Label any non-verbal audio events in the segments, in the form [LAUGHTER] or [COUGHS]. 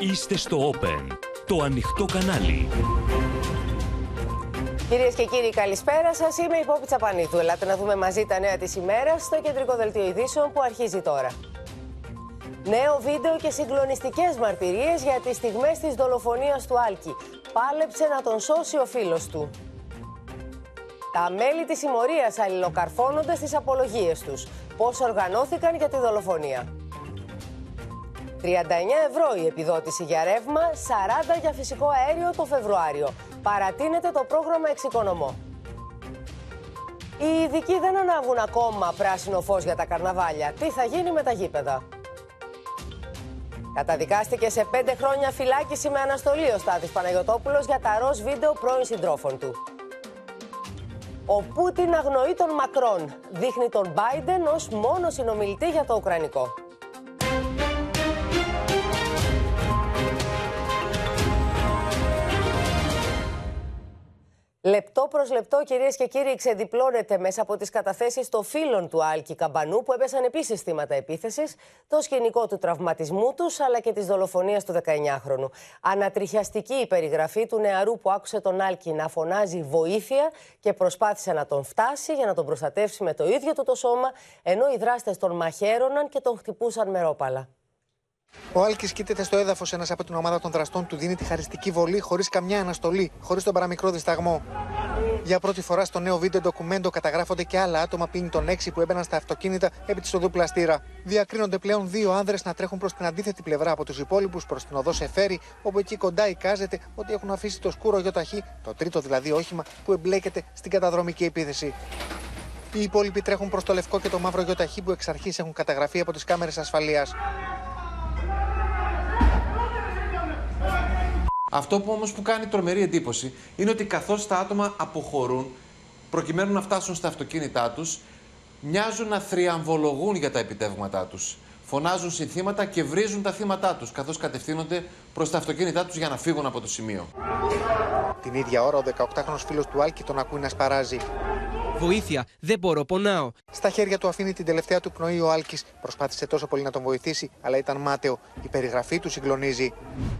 Είστε στο Open, το ανοιχτό κανάλι. Κυρίες και κύριοι, καλησπέρα σας. Είμαι η Πόπη Τσαπανίδου. Ελάτε να δούμε μαζί τα νέα της ημέρας στο κεντρικό δελτίο ειδήσεων που αρχίζει τώρα. Νέο βίντεο και συγκλονιστικές μαρτυρίες για τις στιγμές της δολοφονίας του Άλκη. Πάλεψε να τον σώσει ο φίλος του. Τα μέλη της συμμορίας αλληλοκαρφώνονται στις απολογίες τους. Πώς οργανώθηκαν για τη δολοφονία. 39 ευρώ η επιδότηση για ρεύμα, 40 για φυσικό αέριο το Φεβρουάριο. Παρατείνεται το πρόγραμμα Εξοικονομώ. Οι ειδικοί δεν ανάβουν ακόμα πράσινο φως για τα καρναβάλια. Τι θα γίνει με τα γήπεδα; Καταδικάστηκε σε πέντε χρόνια φυλάκιση με αναστολή ο Στάθης Παναγιωτόπουλος για τα ροζ βίντεο πρώην συντρόφων του. Ο Πούτιν αγνοεί τον Μακρόν. Δείχνει τον Μπάιντεν ως μόνος συνομιλητή για το Ουκρανικό. Λεπτό προς λεπτό, κυρίες και κύριοι, ξεδιπλώνεται μέσα από τις καταθέσεις των φίλων του Άλκη Καμπανού, που έπεσαν επίσης θύματα επίθεσης, το σκηνικό του τραυματισμού τους, αλλά και της δολοφονίας του 19χρονου. Ανατριχιαστική η περιγραφή του νεαρού που άκουσε τον Άλκη να φωνάζει βοήθεια και προσπάθησε να τον φτάσει για να τον προστατεύσει με το ίδιο του το σώμα, ενώ οι δράστες τον μαχαίρωναν και τον χτυπούσαν με ρόπαλα. Ο Άλκης κοίταται στο έδαφος. Ένας από την ομάδα των δραστών του δίνει τη χαριστική βολή χωρίς καμιά αναστολή, χωρίς τον παραμικρό δισταγμό. Για πρώτη φορά στο νέο βίντεο ντοκουμέντο καταγράφονται και άλλα άτομα πίνει των έξι που έμπαιναν στα αυτοκίνητα επί της οδού πλαστήρα. Διακρίνονται πλέον δύο άνδρες να τρέχουν προς την αντίθετη πλευρά από τους υπόλοιπους προς την οδό Σεφέρι, όπου εκεί κοντά εικάζεται ότι έχουν αφήσει το σκούρο γιοταχή, το τρίτο δηλαδή όχημα που εμπλέκεται στην καταδρομική επίθεση. Οι υπόλοιποι τρέχουν προς το λευκό και το μαύρο γιοταχή που εξ αρχής έχουν καταγραφεί από τις κάμερες ασφαλείας. Αυτό που όμως που κάνει τρομερή εντύπωση είναι ότι καθώς τα άτομα αποχωρούν προκειμένου να φτάσουν στα αυτοκίνητά τους μοιάζουν να θριαμβολογούν για τα επιτεύγματά τους. Φωνάζουν συνθήματα και βρίζουν τα θύματά τους καθώς κατευθύνονται προς τα αυτοκίνητά τους για να φύγουν από το σημείο. Την ίδια ώρα ο 18χρονος φίλος του Άλκη τον ακούει να σπαράζει. Βοήθεια, δεν μπορώ, πονάω. Στα χέρια του αφήνει την τελευταία του πνοή ο Άλκης. Προσπάθησε τόσο πολύ να τον βοηθήσει, αλλά ήταν μάταιο. Η περιγραφή του συγκλονίζει.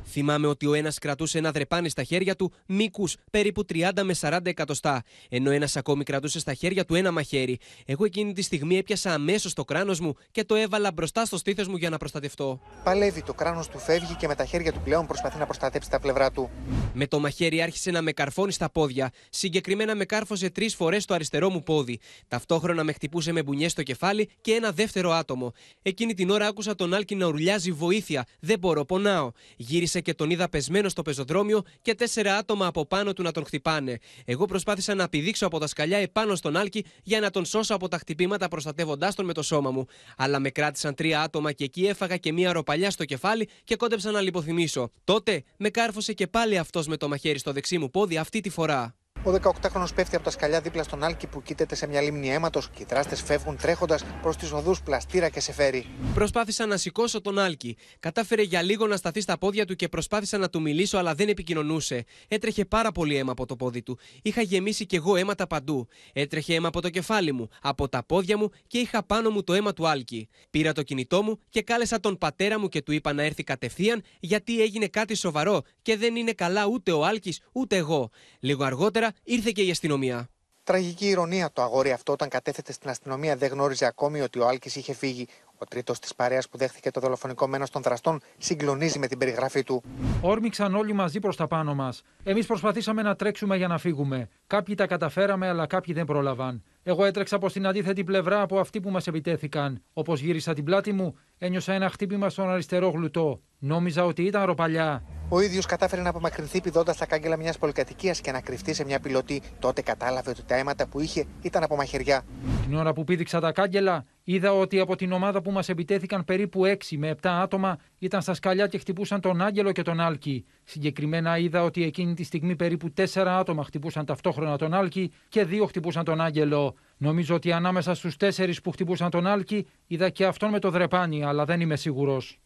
Θυμάμαι ότι ο ένας κρατούσε ένα δρεπάνι στα χέρια του μήκους περίπου 30 με 40 εκατοστά, ενώ ένας ακόμη κρατούσε στα χέρια του ένα μαχαίρι. Εγώ εκείνη τη στιγμή έπιασα αμέσως το κράνος μου και το έβαλα μπροστά στο στήθος μου για να προστατευτώ. Παλεύει, το κράνος του φεύγει και με τα χέρια του πλέον προσπαθεί να προστατέψει τα πλευρά του. Με το μαχαίρι άρχισε να με καρφώνει στα πόδια. Συγκεκριμένα με κάρφωσε τρεις φορές το αριστερό μου πόδι. Ταυτόχρονα με χτυπούσε με μπουνιές στο κεφάλι και ένα δεύτερο άτομο. Εκείνη την ώρα άκουσα τον Άλκη να ουρλιάζει βοήθεια. Δεν μπορώ, πονάω. Γύρισε και τον είδα πεσμένο στο πεζοδρόμιο και τέσσερα άτομα από πάνω του να τον χτυπάνε. Εγώ προσπάθησα να πηδήξω από τα σκαλιά επάνω στον Άλκη για να τον σώσω από τα χτυπήματα προστατεύοντάς τον με το σώμα μου. Αλλά με κράτησαν τρία άτομα και εκεί έφαγα και μία ροπαλιά στο κεφάλι και κόντεψα να λιποθυμήσω. Τότε με κάρφωσε και πάλι αυτός με το μαχαίρι στο δεξί μου πόδι αυτή τη φορά. Ο 18χρονο πέφτει από τα σκαλιά δίπλα στον Άλκη που κοίταται σε μια λίμνη αίματος και οι δράστες φεύγουν τρέχοντας προς τις οδούς πλαστήρα και σε φέρει. Προσπάθησα να σηκώσω τον Άλκη. Κατάφερε για λίγο να σταθεί στα πόδια του και προσπάθησα να του μιλήσω, αλλά δεν επικοινωνούσε. Έτρεχε πάρα πολύ αίμα από το πόδι του. Είχα γεμίσει κι εγώ αίματα παντού. Έτρεχε αίμα από το κεφάλι μου, από τα πόδια μου και είχα πάνω μου το αίμα του Άλκη. Πήρα το κινητό μου και κάλεσα τον πατέρα μου και του είπα να έρθει κατευθείαν γιατί έγινε κάτι σοβαρό και δεν είναι καλά ούτε ο Άλκης ούτε εγώ. Λίγο αργότερα ήρθε και η αστυνομία. Τραγική ηρωνία. Το αγόρι αυτό, όταν κατέθεται στην αστυνομία, δεν γνώριζε ακόμη ότι ο Άλκης είχε φύγει. Ο τρίτος της παρέας που δέχθηκε το δολοφονικό μένος των δραστών συγκλονίζει με την περιγραφή του. Όρμηξαν όλοι μαζί προς τα πάνω μας. Εμείς προσπαθήσαμε να τρέξουμε για να φύγουμε. Κάποιοι τα καταφέραμε, αλλά κάποιοι δεν πρόλαβαν. Εγώ έτρεξα προς την αντίθετη πλευρά από αυτοί που μας επιτέθηκαν. Όπως γύρισα την πλάτη μου, ένιωσα ένα χτύπημα στον αριστερό γλουτό. Νόμιζα ότι ήταν ροπαλιά. Ο ίδιος κατάφερε να απομακρυνθεί πηδώντας τα κάγκελα μιας πολυκατοικίας και να κρυφτεί σε μια πιλωτή. Τότε κατάλαβε ότι τα αίματα που είχε ήταν από μαχαιριά. Την ώρα που πήδηξα τα κάγκελα, είδα ότι από την ομάδα που μας επιτέθηκαν περίπου 6 με 7 άτομα ήταν στα σκαλιά και χτυπούσαν τον Άγγελο και τον Άλκη. Συγκεκριμένα είδα ότι εκείνη τη στιγμή περίπου 4 άτομα χτυπούσαν ταυτόχρονα τον Άλκη και 2 χτυπούσαν τον Άγγελο. Νομίζω ότι ανάμεσα στους 4 που χτυπούσαν τον Άλκη είδα και αυτόν με το δρεπάνι, αλλά δεν είμαι σίγουρος.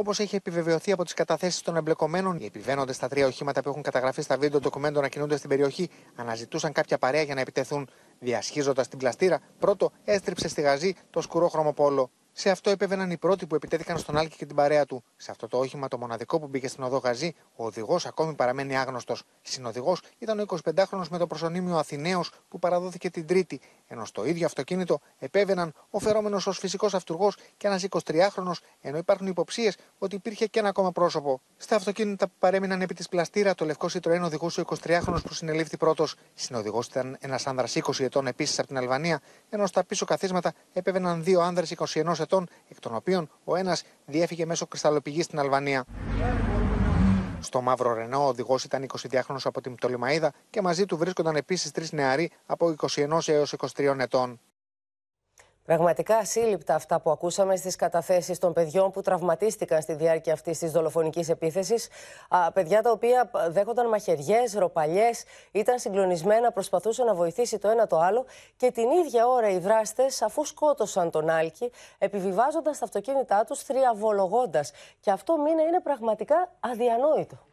Όπως έχει επιβεβαιωθεί από τις καταθέσεις των εμπλεκομένων, οι επιβαίνοντες στα τρία οχήματα που έχουν καταγραφεί στα βίντεο ντοκουμέντο να κινούνται στην περιοχή αναζητούσαν κάποια παρέα για να επιτεθούν. Διασχίζοντας την πλαστήρα, πρώτο έστριψε στη γαζή το σκουρόχρωμο πόλο. Σε αυτό επέβαιναν οι πρώτοι που επιτέθηκαν στον Άλκη και την παρέα του. Σε αυτό το όχημα, το μοναδικό που μπήκε στην οδό Γαζή, ο οδηγός ακόμη παραμένει άγνωστος. Συνοδηγός ήταν ο 25χρονο με το προσωνύμιο Αθηναίος που παραδόθηκε την Τρίτη, ενώ στο ίδιο αυτοκίνητο επέβαιναν ο φερόμενος ως φυσικός αυτούργος και ένας 23χρονο, ενώ υπάρχουν υποψίες ότι υπήρχε και ένα ακόμα πρόσωπο. Στα αυτοκίνητα που παρέμειναν επί της πλαστήρα, το λευκό Σιτροέν οδηγούσε ο 23χρονο που συνελήφθη πρώτος. Συνοδηγός ήταν ένας άνδρας 20 ετών επίσης από την Αλβανία, ενώ στα πίσω καθίσματα επέβαιναν δύο άνδρες 21 ετών, εκ των οποίων ο ένας διέφυγε μέσω κρυσταλλοπηγής στην Αλβανία. Στο μαύρο Ρενό, ο οδηγός ήταν 22χρονο από την Πτολεμαίδα και μαζί του βρίσκονταν επίσης τρεις νεαροί από 21 έως 23 ετών. Πραγματικά ασύλληπτα αυτά που ακούσαμε στις καταθέσεις των παιδιών που τραυματίστηκαν στη διάρκεια αυτής της δολοφονικής επίθεσης. Παιδιά τα οποία δέχονταν μαχαιριές, ροπαλιές, ήταν συγκλονισμένα, προσπαθούσαν να βοηθήσει το ένα το άλλο και την ίδια ώρα οι δράστες, αφού σκότωσαν τον Άλκη, επιβιβάζονταν στα αυτοκίνητά τους θριαβολογώντας. Και αυτό μήνα είναι πραγματικά αδιανόητο.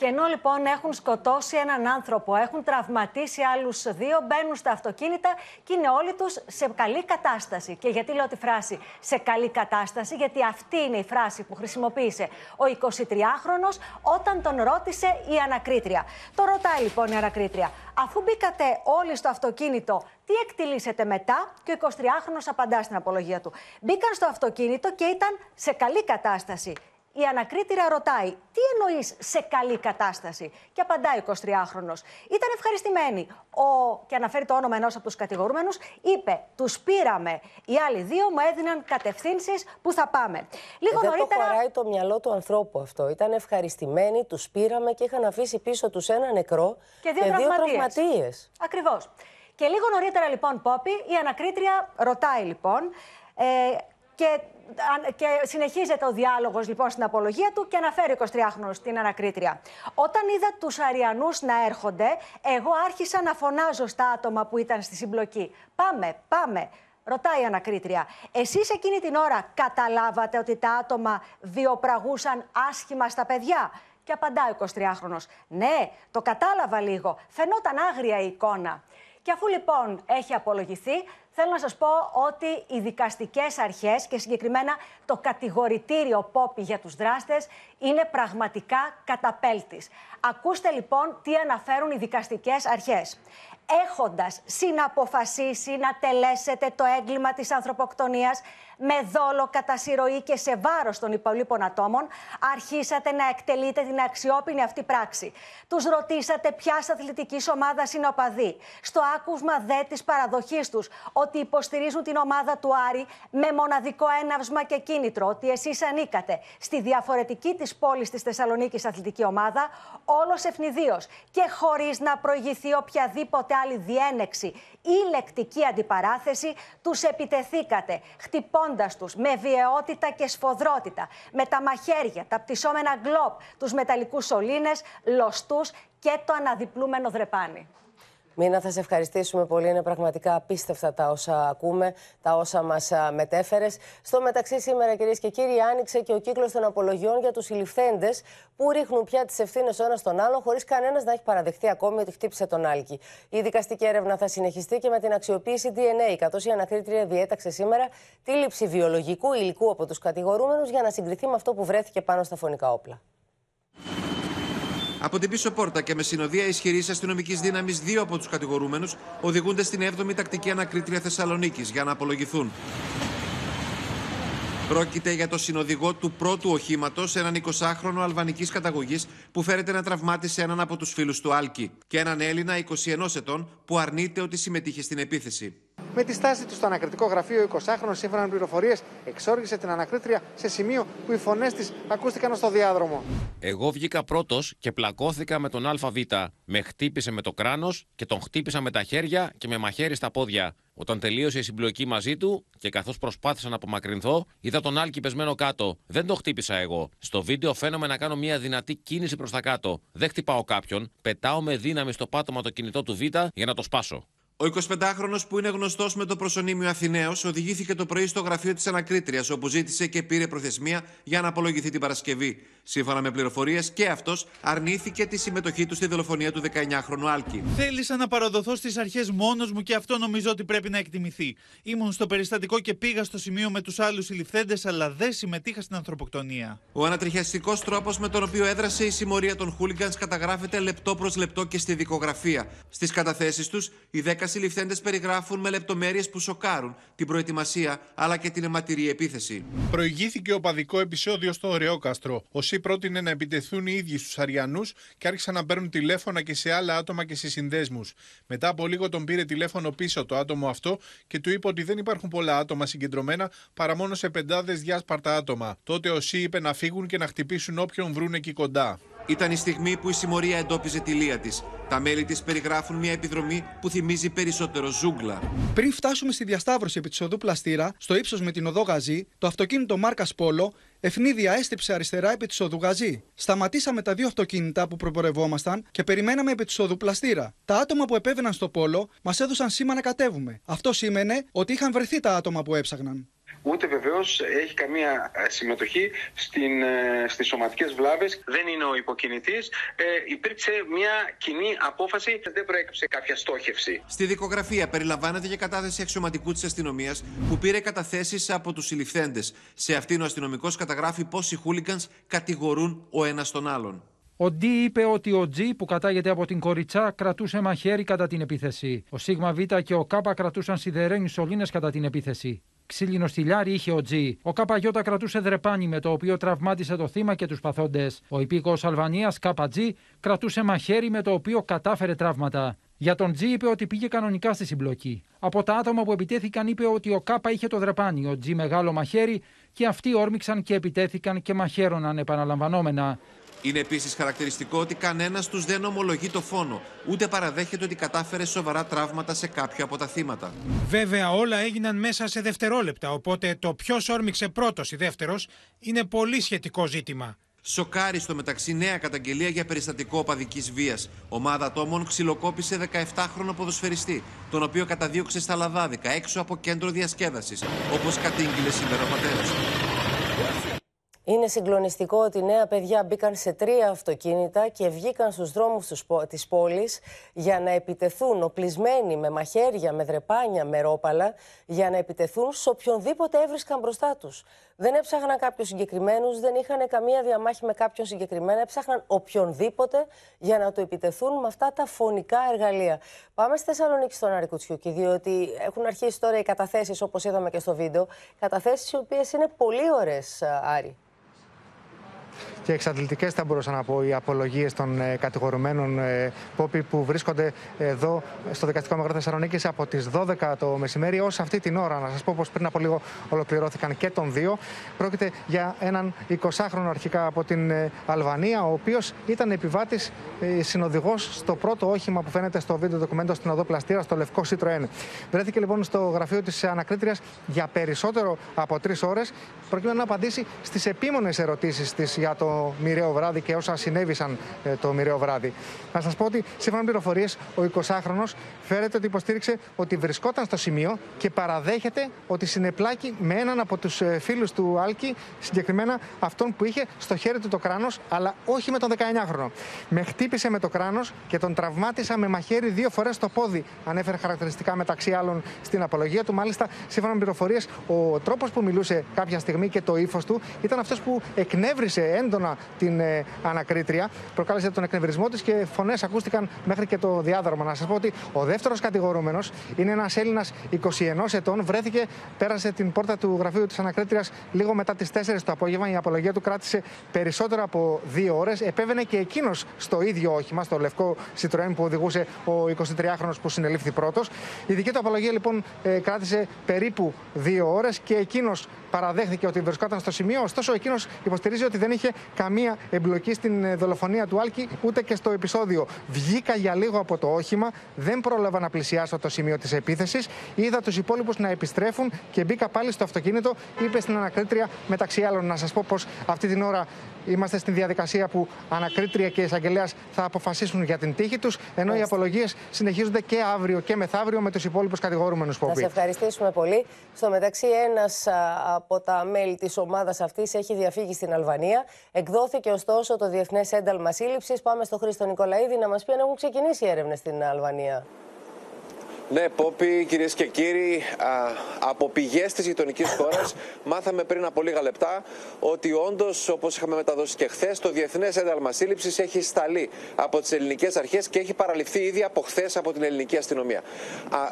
Και ενώ λοιπόν έχουν σκοτώσει έναν άνθρωπο, έχουν τραυματίσει άλλους δύο, μπαίνουν στα αυτοκίνητα και είναι όλοι τους σε καλή κατάσταση. Και γιατί λέω τη φράση σε καλή κατάσταση, γιατί αυτή είναι η φράση που χρησιμοποίησε ο 23χρονο όταν τον ρώτησε η ανακρίτρια. Το ρωτάει λοιπόν η ανακρίτρια, αφού μπήκατε όλοι στο αυτοκίνητο, τι εκτιλήσετε μετά, και ο 23χρονο απαντά στην απολογία του. Μπήκαν στο αυτοκίνητο και ήταν σε καλή κατάσταση. Η ανακρίτηρα ρωτάει, τι εννοείς σε καλή κατάσταση. Και απαντάει ο 23χρονο. Ήταν ευχαριστημένη. Ο, και αναφέρει το όνομα ενός από τους κατηγορούμενους, είπε: Τους πήραμε. Οι άλλοι δύο μου έδιναν κατευθύνσεις που θα πάμε. Λίγο ε, δεν νωρίτερα. Δεν χωράει το μυαλό του ανθρώπου αυτό. Ήταν ευχαριστημένοι, τους πήραμε και είχαν αφήσει πίσω τους ένα νεκρό και δύο, δύο τραυματίες. Ακριβώς. Και λίγο νωρίτερα λοιπόν, Πόπη, η ανακρίτρια ρωτάει λοιπόν. Ε, και και συνεχίζεται ο διάλογος λοιπόν στην απολογία του και αναφέρει ο 23χρονος την ανακρίτρια. Όταν είδα τους Αριανούς να έρχονται, εγώ άρχισα να φωνάζω στα άτομα που ήταν στη συμπλοκή. Πάμε, πάμε. Ρωτάει η ανακρίτρια. Εσείς εκείνη την ώρα καταλάβατε ότι τα άτομα βιοπραγούσαν άσχημα στα παιδιά; Και απαντάει ο 23χρονος. Ναι, το κατάλαβα λίγο. Φαινόταν άγρια η εικόνα. Και αφού λοιπόν έχει απολογηθεί, θέλω να σας πω ότι οι δικαστικές αρχές και συγκεκριμένα το κατηγορητήριο Πόπι για τους δράστες είναι πραγματικά καταπέλτης. Ακούστε λοιπόν τι αναφέρουν οι δικαστικές αρχές έχοντας συναποφασίσει να τελέσετε το έγκλημα της ανθρωποκτονίας με δόλο κατά συρροή και σε βάρος των υπολείπων ατόμων, αρχίσατε να εκτελείτε την αξιόπινη αυτή πράξη. Τους ρωτήσατε ποιας αθλητικής ομάδας είναι οπαδοί. Στο άκουσμα δε της παραδοχής τους ότι υποστηρίζουν την ομάδα του Άρη με μοναδικό έναυσμα και κίνητρο, ότι εσείς ανήκατε στη διαφορετική της πόλης της Θεσσαλονίκης αθλητική ομάδα, όλος ευνηδίως και χωρίς να προηγηθεί οποιαδήποτε άλλη διένεξη ή λεκτική αντιπαράθεση, τους επιτεθήκατε, χτυπώντας τους με βιαιότητα και σφοδρότητα, με τα μαχαίρια, τα πτυσσόμενα γκλόπ, τους μεταλλικούς σωλήνες, λοστούς και το αναδιπλούμενο δρεπάνι. Μίνα, θα σε ευχαριστήσουμε πολύ. Είναι πραγματικά απίστευτα τα όσα ακούμε, τα όσα μας μετέφερες. Στο μεταξύ, σήμερα, κυρίες και κύριοι, άνοιξε και ο κύκλος των απολογιών για τους συλληφθέντε που ρίχνουν πια τις ευθύνες ο ένας τον άλλον, χωρίς κανένας να έχει παραδεχτεί ακόμη ότι χτύπησε τον Άλκη. Η δικαστική έρευνα θα συνεχιστεί και με την αξιοποίηση DNA, καθώς η ανακρίτρια διέταξε σήμερα τη λήψη βιολογικού υλικού από τους κατηγορούμενους για να συγκριθεί με αυτό που βρέθηκε πάνω στα φωνικά όπλα. Από την πίσω πόρτα και με συνοδεία ισχυρής αστυνομικής δύναμης, δύο από τους κατηγορούμενους οδηγούνται στην 7η τακτική ανακρίτρια Θεσσαλονίκης για να απολογηθούν. Πρόκειται για το συνοδηγό του πρώτου οχήματος, έναν 20χρονο αλβανικής καταγωγής που φέρεται να τραυμάτισε έναν από τους φίλους του Άλκη και έναν Έλληνα 21 ετών που αρνείται ότι συμμετείχε στην επίθεση. Με τη στάση του στο ανακριτικό γραφείο, ο 20χρονο, σύμφωνα με πληροφορίες, εξόργησε την ανακρίτρια σε σημείο που οι φωνές της ακούστηκαν στο διάδρομο. Εγώ βγήκα πρώτος και πλακώθηκα με τον ΑΒ. Με χτύπησε με το κράνος και τον χτύπησα με τα χέρια και με μαχαίρι στα πόδια. Όταν τελείωσε η συμπλοκή μαζί του και καθώς προσπάθησα να απομακρυνθώ, είδα τον Άλκη πεσμένο κάτω. Δεν τον χτύπησα εγώ. Στο βίντεο φαίνομαι να κάνω μια δυνατή κίνηση προς τα κάτω. Δεν χτυπάω κάποιον, πετάω με δύναμη στο πάτωμα το κινητό του Β για να το σπάσω. Ο 25χρονο που είναι γνωστός με το προσωνύμιο Αθηναίος οδηγήθηκε το πρωί στο γραφείο της Ανακρίτριας, όπου ζήτησε και πήρε προθεσμία για να απολογηθεί την Παρασκευή. Σύμφωνα με πληροφορίες, και αυτός αρνήθηκε τη συμμετοχή του στη δολοφονία του 19χρονου Άλκη. Θέλησα να παραδοθώ στις αρχές μόνος μου και αυτό νομίζω ότι πρέπει να εκτιμηθεί. Ήμουν στο περιστατικό και πήγα στο σημείο με τους άλλους συλληφθέντες, αλλά δεν συμμετείχα στην ανθρωποκτονία. Ο ανατριχιαστικός τρόπος με τον οποίο έδρασε η συμμορία των Χούλιγκανς καταγράφεται λεπτό προς λεπτό και στη δικογραφία. Στις καταθέσεις τους, οι 10 συλληφθέντες περιγράφουν με λεπτομέρειες που σοκάρουν την προετοιμασία αλλά και την αιματηρή επίθεση. Προηγήθηκε οπαδικό επεισόδιο στο Ωραιόκαστρο. Ο ΣΥ πρότεινε να επιτεθούν οι ίδιοι στους Αριανούς και άρχισαν να παίρνουν τηλέφωνα και σε άλλα άτομα και σε συνδέσμους. Μετά από λίγο τον πήρε τηλέφωνο πίσω το άτομο αυτό και του είπε ότι δεν υπάρχουν πολλά άτομα συγκεντρωμένα παρά μόνο σε πεντάδες διάσπαρτα άτομα. Τότε ο ΣΥ είπε να φύγουν και να χτυπήσουν όποιον βρουν εκεί κοντά. Ήταν η στιγμή που η συμμορία εντόπιζε τη λία της. Τα μέλη της περιγράφουν μια επιδρομή που θυμίζει περισσότερο ζούγκλα. Πριν φτάσουμε στη διασταύρωση επί της οδού Πλαστήρα, στο ύψος με την οδό Γαζή, το αυτοκίνητο Μάρκας Πόλο ευνίδια έστριψε αριστερά επί της οδού Γαζή. Σταματήσαμε τα δύο αυτοκίνητα που προπορευόμασταν και περιμέναμε επί της οδού Πλαστήρα. Τα άτομα που επέβαιναν στο Πόλο μας έδωσαν σήμα να κατέβουμε. Αυτό σήμαινε ότι είχαν βρεθεί τα άτομα που έψαχναν ούτε βεβαίως έχει καμία ε, συμμετοχή στην, ε, στις σωματικές βλάβες. Δεν είναι ο υποκινητής. Ε, υπήρξε μια κοινή απόφαση, δεν προέκυψε κάποια στόχευση. Στη δικογραφία περιλαμβάνεται και κατάθεση αξιωματικού της αστυνομίας που πήρε καταθέσεις από τους συλληφθέντες. Σε αυτήν ο αστυνομικός καταγράφει πώς οι χούλιγκανς κατηγορούν ο ένας τον άλλον. Ο Ντι είπε ότι ο Τζι που κατάγεται από την Κοριτσά κρατούσε μαχαίρι κατά την επίθεση. Ο Σίγμα Β και ο Κάπα κρατούσαν σιδερένιους σωλήνες κατά την επίθεση. Ξύλινο στυλιάρι είχε ο Τζι. Ο Καπαγιώτα κρατούσε δρεπάνι με το οποίο τραυμάτισε το θύμα και τους παθόντες. Ο υπήκο Αλβανίας Καπατζή κρατούσε μαχαίρι με το οποίο κατάφερε τραύματα. Για τον Τζι είπε ότι πήγε κανονικά στη συμπλοκή. Από τα άτομα που επιτέθηκαν είπε ότι ο Κάπα είχε το δρεπάνι, ο Τζι μεγάλο μαχαίρι και αυτοί όρμηξαν και επιτέθηκαν και μαχαίρωναν επαναλαμβανόμενα. Είναι επίσης χαρακτηριστικό ότι κανένας τους δεν ομολογεί το φόνο, ούτε παραδέχεται ότι κατάφερε σοβαρά τραύματα σε κάποιο από τα θύματα. Βέβαια, όλα έγιναν μέσα σε δευτερόλεπτα, οπότε το ποιος όρμηξε πρώτος ή δεύτερος είναι πολύ σχετικό ζήτημα. Σοκάρει στο μεταξύ νέα καταγγελία για περιστατικό οπαδικής βίας. Ομάδα ατόμων ξυλοκόπησε 17χρονο ποδοσφαιριστή, τον οποίο καταδίωξε στα λαδάδικα έξω από κέντρο διασκέδασης, όπως κατήγγειλε σήμερα ο πατέρας είναι συγκλονιστικό ότι νέα παιδιά μπήκαν σε τρία αυτοκίνητα και βγήκαν στους δρόμους της πόλης για να επιτεθούν οπλισμένοι με μαχαίρια, με δρεπάνια, με ρόπαλα, για να επιτεθούν σε οποιονδήποτε έβρισκαν μπροστά τους. Δεν έψαχναν κάποιους συγκεκριμένους, δεν είχαν καμία διαμάχη με κάποιον συγκεκριμένα, έψαχναν οποιονδήποτε για να το επιτεθούν με αυτά τα φωνικά εργαλεία. Πάμε στη Θεσσαλονίκη στον Άρη Κουτσιούκη, διότι έχουν αρχίσει τώρα οι καταθέσεις, όπως είδαμε και στο βίντεο, καταθέσεις οι οποίες είναι πολύ ωραίες, Άρη και εξαντλητικές, θα μπορούσα να πω, οι απολογίες των ε, κατηγορουμένων ε, Πόπη που βρίσκονται εδώ στο Δικαστικό Μεγαλό Θεσσαλονίκη από τις 12 το μεσημέρι ως αυτή την ώρα. Να σας πω πως πριν από λίγο ολοκληρώθηκαν και των δύο. Πρόκειται για έναν 20χρονο αρχικά από την ε, Αλβανία, ο οποίος ήταν επιβάτης συνοδηγός στο πρώτο όχημα που φαίνεται στο βίντεο ντοκουμέντο στην οδό Πλαστήρας, στο λευκό Citroën. Βρέθηκε λοιπόν στο γραφείο της ανακρίτριας για περισσότερο από τρεις ώρες, προκειμένου να απαντήσει στις επίμονες ερωτήσεις της για το μοιραίο βράδυ και όσα συνέβησαν ε, το μοιραίο βράδυ. Να σας πω ότι σύμφωνα με πληροφορίες, ο 20χρονο φέρεται ότι υποστήριξε ότι βρισκόταν στο σημείο και παραδέχεται ότι συνεπλάκη με έναν από τους ε, φίλους του Άλκη, συγκεκριμένα αυτόν που είχε στο χέρι του το κράνος, αλλά όχι με τον 19χρονο. Με χτύπησε με το κράνος και τον τραυμάτισα με μαχαίρι δύο φορές στο πόδι, ανέφερε χαρακτηριστικά μεταξύ άλλων στην απολογία του. Μάλιστα, σύμφωνα με πληροφορίες, ο τρόπος που μιλούσε κάποια στιγμή και το ύφος του ήταν αυτός που εκνεύρισε έντονα την ε, ανακρίτρια. Προκάλεσε τον εκνευρισμό της και φωνές ακούστηκαν μέχρι και το διάδρομο. Να σας πω ότι ο δεύτερος κατηγορούμενος είναι ένας Έλληνας 21 ετών. Βρέθηκε, πέρασε την πόρτα του γραφείου της ανακρίτριας λίγο μετά τις 4 το απόγευμα. Η απολογία του κράτησε περισσότερο από δύο ώρες. Επέβαινε και εκείνος στο ίδιο όχημα, στο λευκό Citroën που οδηγούσε ο 23χρονο που συνελήφθη πρώτος. Η δική του απολογία λοιπόν ε, κράτησε περίπου δύο ώρες και εκείνος παραδέχθηκε ότι βρισκόταν στο σημείο. Ωστόσο, εκείνος υποστηρίζει ότι δεν είχε καμία εμπλοκή στην ε, δολοφονία του Άλκη, ούτε και στο επεισόδιο. Βγήκα για λίγο από το όχημα, δεν πρόλαβα να πλησιάσω το σημείο της επίθεσης. Είδα τους υπόλοιπους να επιστρέφουν και μπήκα πάλι στο αυτοκίνητο. Είπε στην ανακρίτρια, μεταξύ άλλων, να σας πω πως αυτή την ώρα Είμαστε στην διαδικασία που ανακρίτρια και εισαγγελέας θα αποφασίσουν για την τύχη τους, ενώ οι απολογίες συνεχίζονται και αύριο και μεθαύριο με τους υπόλοιπους κατηγορούμενους που Θα σε ευχαριστήσουμε πολύ. Στο μεταξύ, ένας από τα μέλη της ομάδας αυτής έχει διαφύγει στην Αλβανία. Εκδόθηκε ωστόσο το Διεθνές Ένταλμα Σύλληψης. Πάμε στο Χρήστο Νικολαίδη να μας πει αν έχουν ξεκινήσει οι έρευνες στην Αλβανία. Ναι, Πόπι, κυρίες και κύριοι, από πηγές της γειτονικής χώρας [COUGHS] μάθαμε πριν από λίγα λεπτά ότι όντως, όπως είχαμε μεταδώσει και χθες, το Διεθνές Ένταλμα Σύλληψης έχει σταλεί από τις ελληνικές αρχές και έχει παραληφθεί ήδη από χθες από την ελληνική αστυνομία.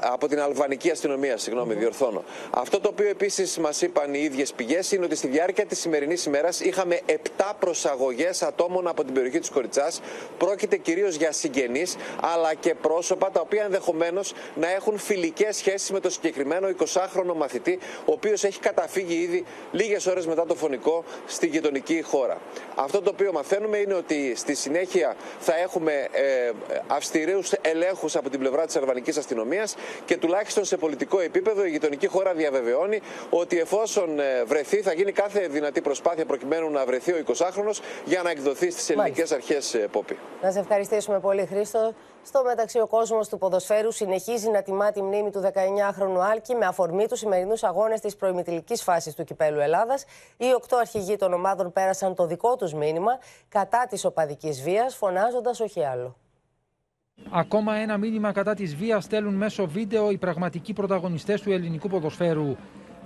από την αλβανική αστυνομία, συγγνώμη, διορθώνω. Αυτό το οποίο επίσης μας είπαν οι ίδιες πηγές είναι ότι στη διάρκεια της σημερινής ημέρας είχαμε 7 προσαγωγές ατόμων από την περιοχή της Κοριτσάς. Πρόκειται κυρίως για συγγενείς αλλά και πρόσωπα τα οποία ενδεχομένως να να έχουν φιλικές σχέσεις με το συγκεκριμένο 20χρονο μαθητή, ο οποίος έχει καταφύγει ήδη λίγες ώρες μετά το φωνικό στη γειτονική χώρα. Αυτό το οποίο μαθαίνουμε είναι ότι στη συνέχεια θα έχουμε ε, αυστηρούς ελέγχους από την πλευρά της αλβανικής αστυνομίας και τουλάχιστον σε πολιτικό επίπεδο η γειτονική χώρα διαβεβαιώνει ότι εφόσον ε, βρεθεί θα γίνει κάθε δυνατή προσπάθεια προκειμένου να βρεθεί ο 20χρονο για να εκδοθεί στις ελληνικές αρχές, ε, Πόπη. Να σε ευχαριστήσουμε πολύ, Χρήστο. Στο μεταξύ, ο κόσμος του ποδοσφαίρου συνεχίζει να τιμά τη μνήμη του 19χρονου Άλκη με αφορμή τους σημερινούς αγώνες της προημητηλική φάσης του κυπέλου Ελλάδας. Οι οκτώ αρχηγοί των ομάδων πέρασαν το δικό τους μήνυμα κατά της οπαδικής βίας, φωνάζοντας όχι άλλο. Ακόμα ένα μήνυμα κατά της βίας στέλνουν μέσω βίντεο οι πραγματικοί πρωταγωνιστές του ελληνικού ποδοσφαίρου.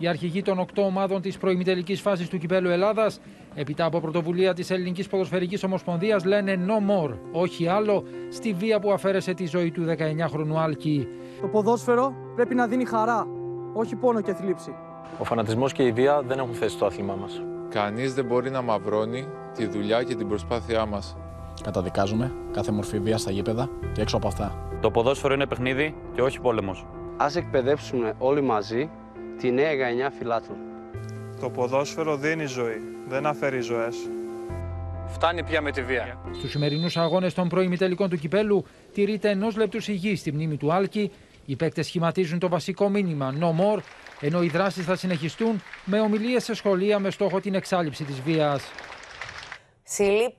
Οι αρχηγοί των οκτώ ομάδων της προημιτελικής φάσης του κυπέλου Ελλάδας, έπειτα από πρωτοβουλία της Ελληνικής Ποδοσφαιρικής Ομοσπονδίας, λένε no more, όχι άλλο, στη βία που αφαίρεσε τη ζωή του 19χρονου Άλκη. Το ποδόσφαιρο πρέπει να δίνει χαρά, όχι πόνο και θλίψη. Ο φανατισμός και η βία δεν έχουν θέση στο άθλημά μας. Κανείς δεν μπορεί να μαυρώνει τη δουλειά και την προσπάθειά μας. Καταδικάζουμε κάθε μορφή βίας στα γήπεδα και έξω από αυτά. Το ποδόσφαιρο είναι παιχνίδι και όχι πόλεμος. Α εκπαιδεύσουμε όλοι μαζί τη νέα γενιά φιλάθλων. Το ποδόσφαιρο δίνει ζωή, δεν αφαιρεί ζωές. Φτάνει πια με τη βία. Στους σημερινούς αγώνες των προημιτελικών του κυπέλου, τηρείται ενός λεπτού σιγής στη μνήμη του Άλκη. Οι παίκτες σχηματίζουν το βασικό μήνυμα No More, ενώ οι δράσεις θα συνεχιστούν με ομιλίες σε σχολεία με στόχο την εξάλληψη της βίας.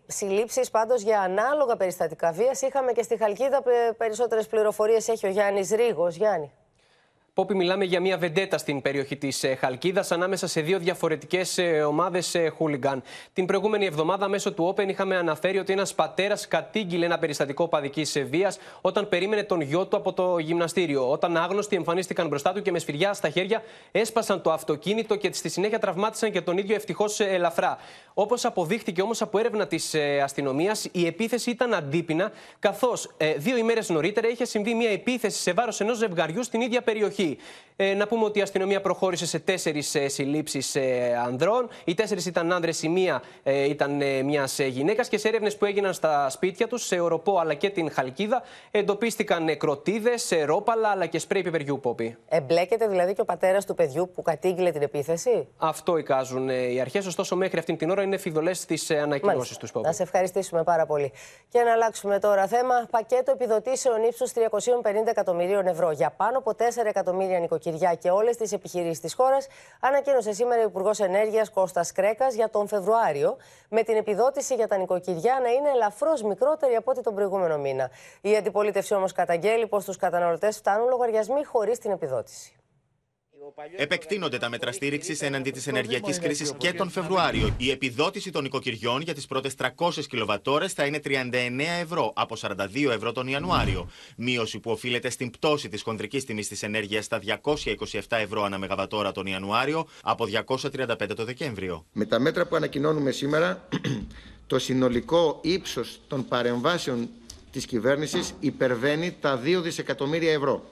Συλλήψεις πάντως για ανάλογα περιστατικά βίας είχαμε και στη Χαλκίδα. Περισσότερες πληροφορίες έχει ο Γιάννης Ρίγος. Γιάννη. Πόπι, μιλάμε για μια βεντέτα στην περιοχή της ε, Χαλκίδας ανάμεσα σε δύο διαφορετικές ε, ομάδες ε, χούλιγκαν. Την προηγούμενη εβδομάδα, μέσω του Open, είχαμε αναφέρει ότι ένας πατέρας κατήγγειλε ένα περιστατικό παδικής βίας όταν περίμενε τον γιο του από το γυμναστήριο. Όταν άγνωστοι εμφανίστηκαν μπροστά του και με σφυριά στα χέρια έσπασαν το αυτοκίνητο και στη συνέχεια τραυμάτισαν και τον ίδιο ευτυχώς ελαφρά. Όπως αποδείχτηκε όμως από έρευνα της αστυνομίας, η επίθεση ήταν αντίπεινα, καθώς δύο ημέρες νωρίτερα είχε συμβεί μια επίθεση σε βάρος ενός ζευγαριού στην ίδια περιοχή. Ε, να πούμε ότι η αστυνομία προχώρησε σε τέσσερις ε, συλλήψεις ε, ανδρών. Οι τέσσερις ήταν άνδρες, η μία ε, ήταν ε, μιας γυναίκας. Και σε έρευνες που έγιναν στα σπίτια τους, σε Οροπό αλλά και την Χαλκίδα, εντοπίστηκαν νεκροτίδες, ρόπαλα αλλά και σπρέι πιπεριού πόπι. Εμπλέκεται δηλαδή και ο πατέρας του παιδιού που κατήγγειλε την επίθεση; Αυτό εικάζουν ε, οι αρχές. Ωστόσο, μέχρι αυτήν την ώρα είναι φιδωλές στις ανακοινώσεις τους Πόπι. Να σε ευχαριστήσουμε πάρα πολύ. Και να αλλάξουμε τώρα θέμα. Πακέτο επιδοτήσεων ύψους 350 εκατομμυρίων ευρώ για πάνω από 4 εκατομμύρια εκατομμύρια νοικοκυριά και όλες τις επιχειρήσεις της χώρας, ανακοίνωσε σήμερα ο Υπουργός Ενέργειας Κώστας Κρέκας για τον Φεβρουάριο, με την επιδότηση για τα νοικοκυριά να είναι ελαφρώς μικρότερη από ό,τι τον προηγούμενο μήνα. Η αντιπολίτευση όμως καταγγέλει πως στου καταναλωτές φτάνουν λογαριασμοί χωρίς την επιδότηση. Επεκτείνονται τα μέτρα στήριξης έναντι της ενεργειακής κρίσης και τον Φεβρουάριο. Η επιδότηση των οικοκυριών για τις πρώτες 300 κιλοβατόρες θα είναι 39 ευρώ από 42 ευρώ τον Ιανουάριο. Μείωση που οφείλεται στην πτώση της χονδρικής τιμής της ενέργειας στα 227 ευρώ ανά μεγαβατόρα τον Ιανουάριο από 235 το Δεκέμβριο. Με τα μέτρα που ανακοινώνουμε σήμερα, [CLEARS THROAT] το συνολικό ύψος των παρεμβάσεων της κυβέρνησης υπερβαίνει τα 2 δισεκατομμύρια ευρώ.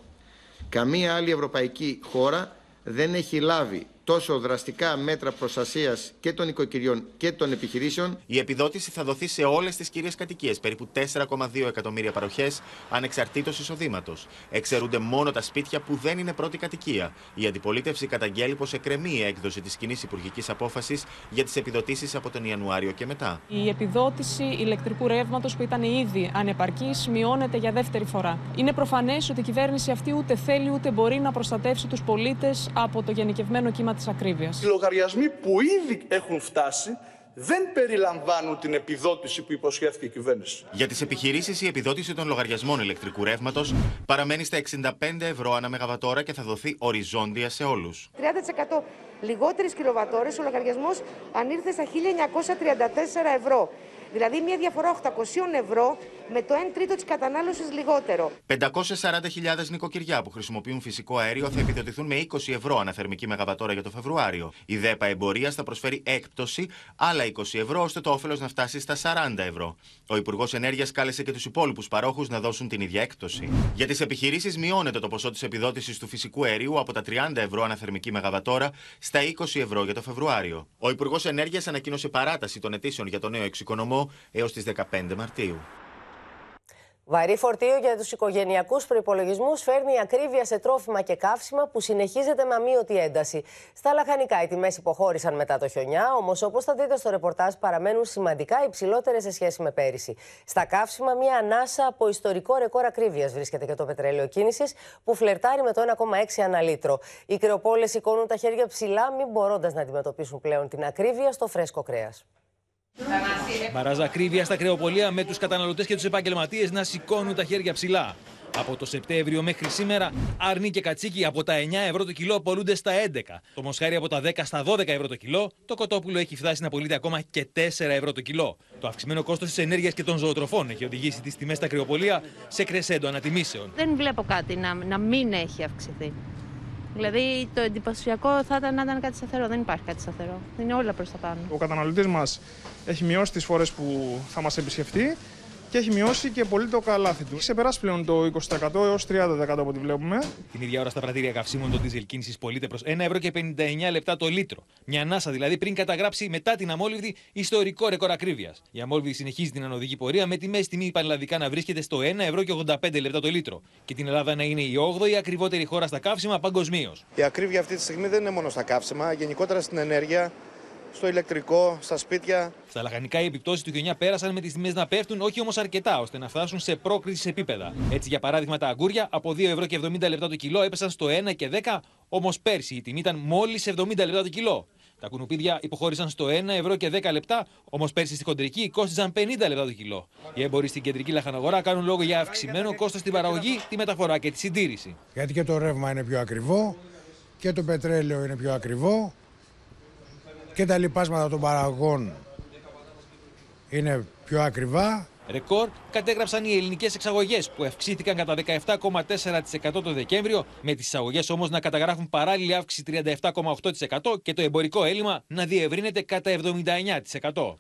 Καμία άλλη ευρωπαϊκή χώρα δεν έχει λάβει τόσο δραστικά μέτρα προστασίας και των οικοκυριών και των επιχειρήσεων. Η επιδότηση θα δοθεί σε όλες τις κυρίες κατοικίες, περίπου 4,2 εκατομμύρια παροχές, ανεξαρτήτως εισοδήματος. Εξαιρούνται μόνο τα σπίτια που δεν είναι πρώτη κατοικία. Η αντιπολίτευση καταγγέλει πως εκκρεμεί η έκδοση της κοινή υπουργικής απόφασης για τις επιδοτήσεις από τον Ιανουάριο και μετά. Η επιδότηση ηλεκτρικού ρεύματος που ήταν ήδη ανεπαρκής μειώνεται για δεύτερη φορά. Είναι προφανές ότι η κυβέρνηση αυτή ούτε θέλει ούτε μπορεί να προστατεύσει τους πολίτες από το γενικευμένο κύμα της ακρίβειας. Οι λογαριασμοί που ήδη έχουν φτάσει δεν περιλαμβάνουν την επιδότηση που υποσχέθηκε η κυβέρνηση. Για τις επιχειρήσεις, η επιδότηση των λογαριασμών ηλεκτρικού ρεύματος παραμένει στα 65 ευρώ ανά μεγαβατόρα και θα δοθεί οριζόντια σε όλους. 30% λιγότερες κιλοβατόρες, ο λογαριασμός ανήρθε στα 1934 ευρώ. Δηλαδή μια διαφορά 800 ευρώ με το 1 τρίτο της κατανάλωσης λιγότερο. 540.000 νοικοκυριά που χρησιμοποιούν φυσικό αέριο θα επιδοτηθούν με 20 ευρώ αναθερμική μεγαβατόρα για το Φεβρουάριο. Η ΔΕΠΑ Εμπορίας θα προσφέρει έκπτωση άλλα 20 ευρώ ώστε το όφελος να φτάσει στα 40 ευρώ. Ο Υπουργός Ενέργειας κάλεσε και τους υπόλοιπους παρόχους να δώσουν την ίδια έκπτωση. Για τις επιχειρήσεις μειώνεται το ποσό της επιδότησης του φυσικού αερίου από τα 30 ευρώ αναθερμική μεγαβατόρα στα 20 ευρώ για το Φεβρουάριο. Ο Υπουργός Ενέργειας ανακοίνωσε παράταση των αιτήσεων για το νέο εξοικονομώ έως τις 15 Μαρτίου. Βαρύ φορτίο για τους οικογενειακούς προπολογισμού φέρνει η ακρίβεια σε τρόφιμα και καύσιμα που συνεχίζεται με αμύωτη ένταση. Στα λαχανικά οι τιμές υποχώρησαν μετά το χιονιά, όμως όπως θα δείτε στο ρεπορτάζ παραμένουν σημαντικά υψηλότερες σε σχέση με πέρυσι. Στα καύσιμα, μια ανάσα από ιστορικό ρεκόρ ακρίβειας βρίσκεται και το πετρέλαιο κίνησης που φλερτάρει με το 1,6 ανά λίτρο. Οι κρεοπόλες σηκώνουν τα χέρια ψηλά, μην μπορώντας να αντιμετωπίσουν πλέον την ακρίβεια στο φρέσκο κρέας. Μπαράζα ακρίβεια στα κρεοπολία με τους καταναλωτές και τους επαγγελματίες να σηκώνουν τα χέρια ψηλά. Από το Σεπτέμβριο μέχρι σήμερα, αρνί και κατσίκι από τα 9 ευρώ το κιλό απολούνται στα 11. Το μοσχάρι από τα 10 στα 12 ευρώ το κιλό. Το κοτόπουλο έχει φτάσει να πωλείται ακόμα και 4 ευρώ το κιλό. Το αυξημένο κόστος της ενέργειας και των ζωοτροφών έχει οδηγήσει τις τιμές στα κρεοπολία σε κρεσέντο ανατιμήσεων. Δεν βλέπω κάτι να, να μην έχει αυξηθεί. Δηλαδή το εντυπωσιακό θα ήταν να ήταν κάτι σταθερό. Δεν υπάρχει κάτι σταθερό. Είναι όλα προς τα πάνω. Ο καταναλωτής μας έχει μειώσει τις φορές που θα μας επισκεφτεί και έχει μειώσει και πολύ το καλάθι του. Έχει ξεπεράσει πλέον το 20% έως 30% από ό,τι βλέπουμε. Την ίδια ώρα στα πρατήρια καυσίμων το δίζελ κίνησης πωλείται προ 1 ευρώ και 59 λεπτά το λίτρο. Μια ανάσα δηλαδή πριν καταγράψει μετά την αμόλυβδη ιστορικό ρεκόρ ακρίβειας. Η αμόλυβδη συνεχίζει την ανωδική πορεία με τη μέση τιμή πανελλαδικά να βρίσκεται στο 1 ευρώ και 85 λεπτά το λίτρο. Και την Ελλάδα να είναι η 8η ακριβότερη χώρα στα καύσιμα παγκοσμίως. Η ακρίβεια αυτή τη στιγμή δεν είναι μόνο στα καύσιμα, γενικότερα στην ενέργεια στο ηλεκτρικό, στα σπίτια. Στα λαχανικά οι επιπτώσεις του γενιά πέρασαν με τις τιμές να πέφτουν, όχι όμως αρκετά, ώστε να φτάσουν σε πρόκριση επίπεδα. Έτσι, για παράδειγμα, τα αγκούρια από 2 ευρώ και 70 λεπτά το κιλό έπεσαν στο 1 και 10, όμως πέρσι η τιμή ήταν μόλις 70 λεπτά το κιλό. Τα κουνουπίδια υποχώρησαν στο 1 ευρώ και 10 λεπτά, όμως πέρσι στη χοντρική κόστιζαν 50 λεπτά το κιλό. Οι έμποροι στην κεντρική λαχανογορά κάνουν λόγο για αυξημένο κόστος στην παραγωγή, τη μεταφορά και τη συντήρηση. Γιατί και το ρεύμα είναι πιο ακριβό και το πετρέλαιο είναι πιο ακριβό και τα λοιπάσματα των παραγωγών είναι πιο ακριβά. Ρεκόρ κατέγραψαν οι ελληνικές εξαγωγές που αυξήθηκαν κατά 17,4% το Δεκέμβριο, με τις εισαγωγές όμως να καταγράφουν παράλληλη αύξηση 37,8% και το εμπορικό έλλειμμα να διευρύνεται κατά 79%.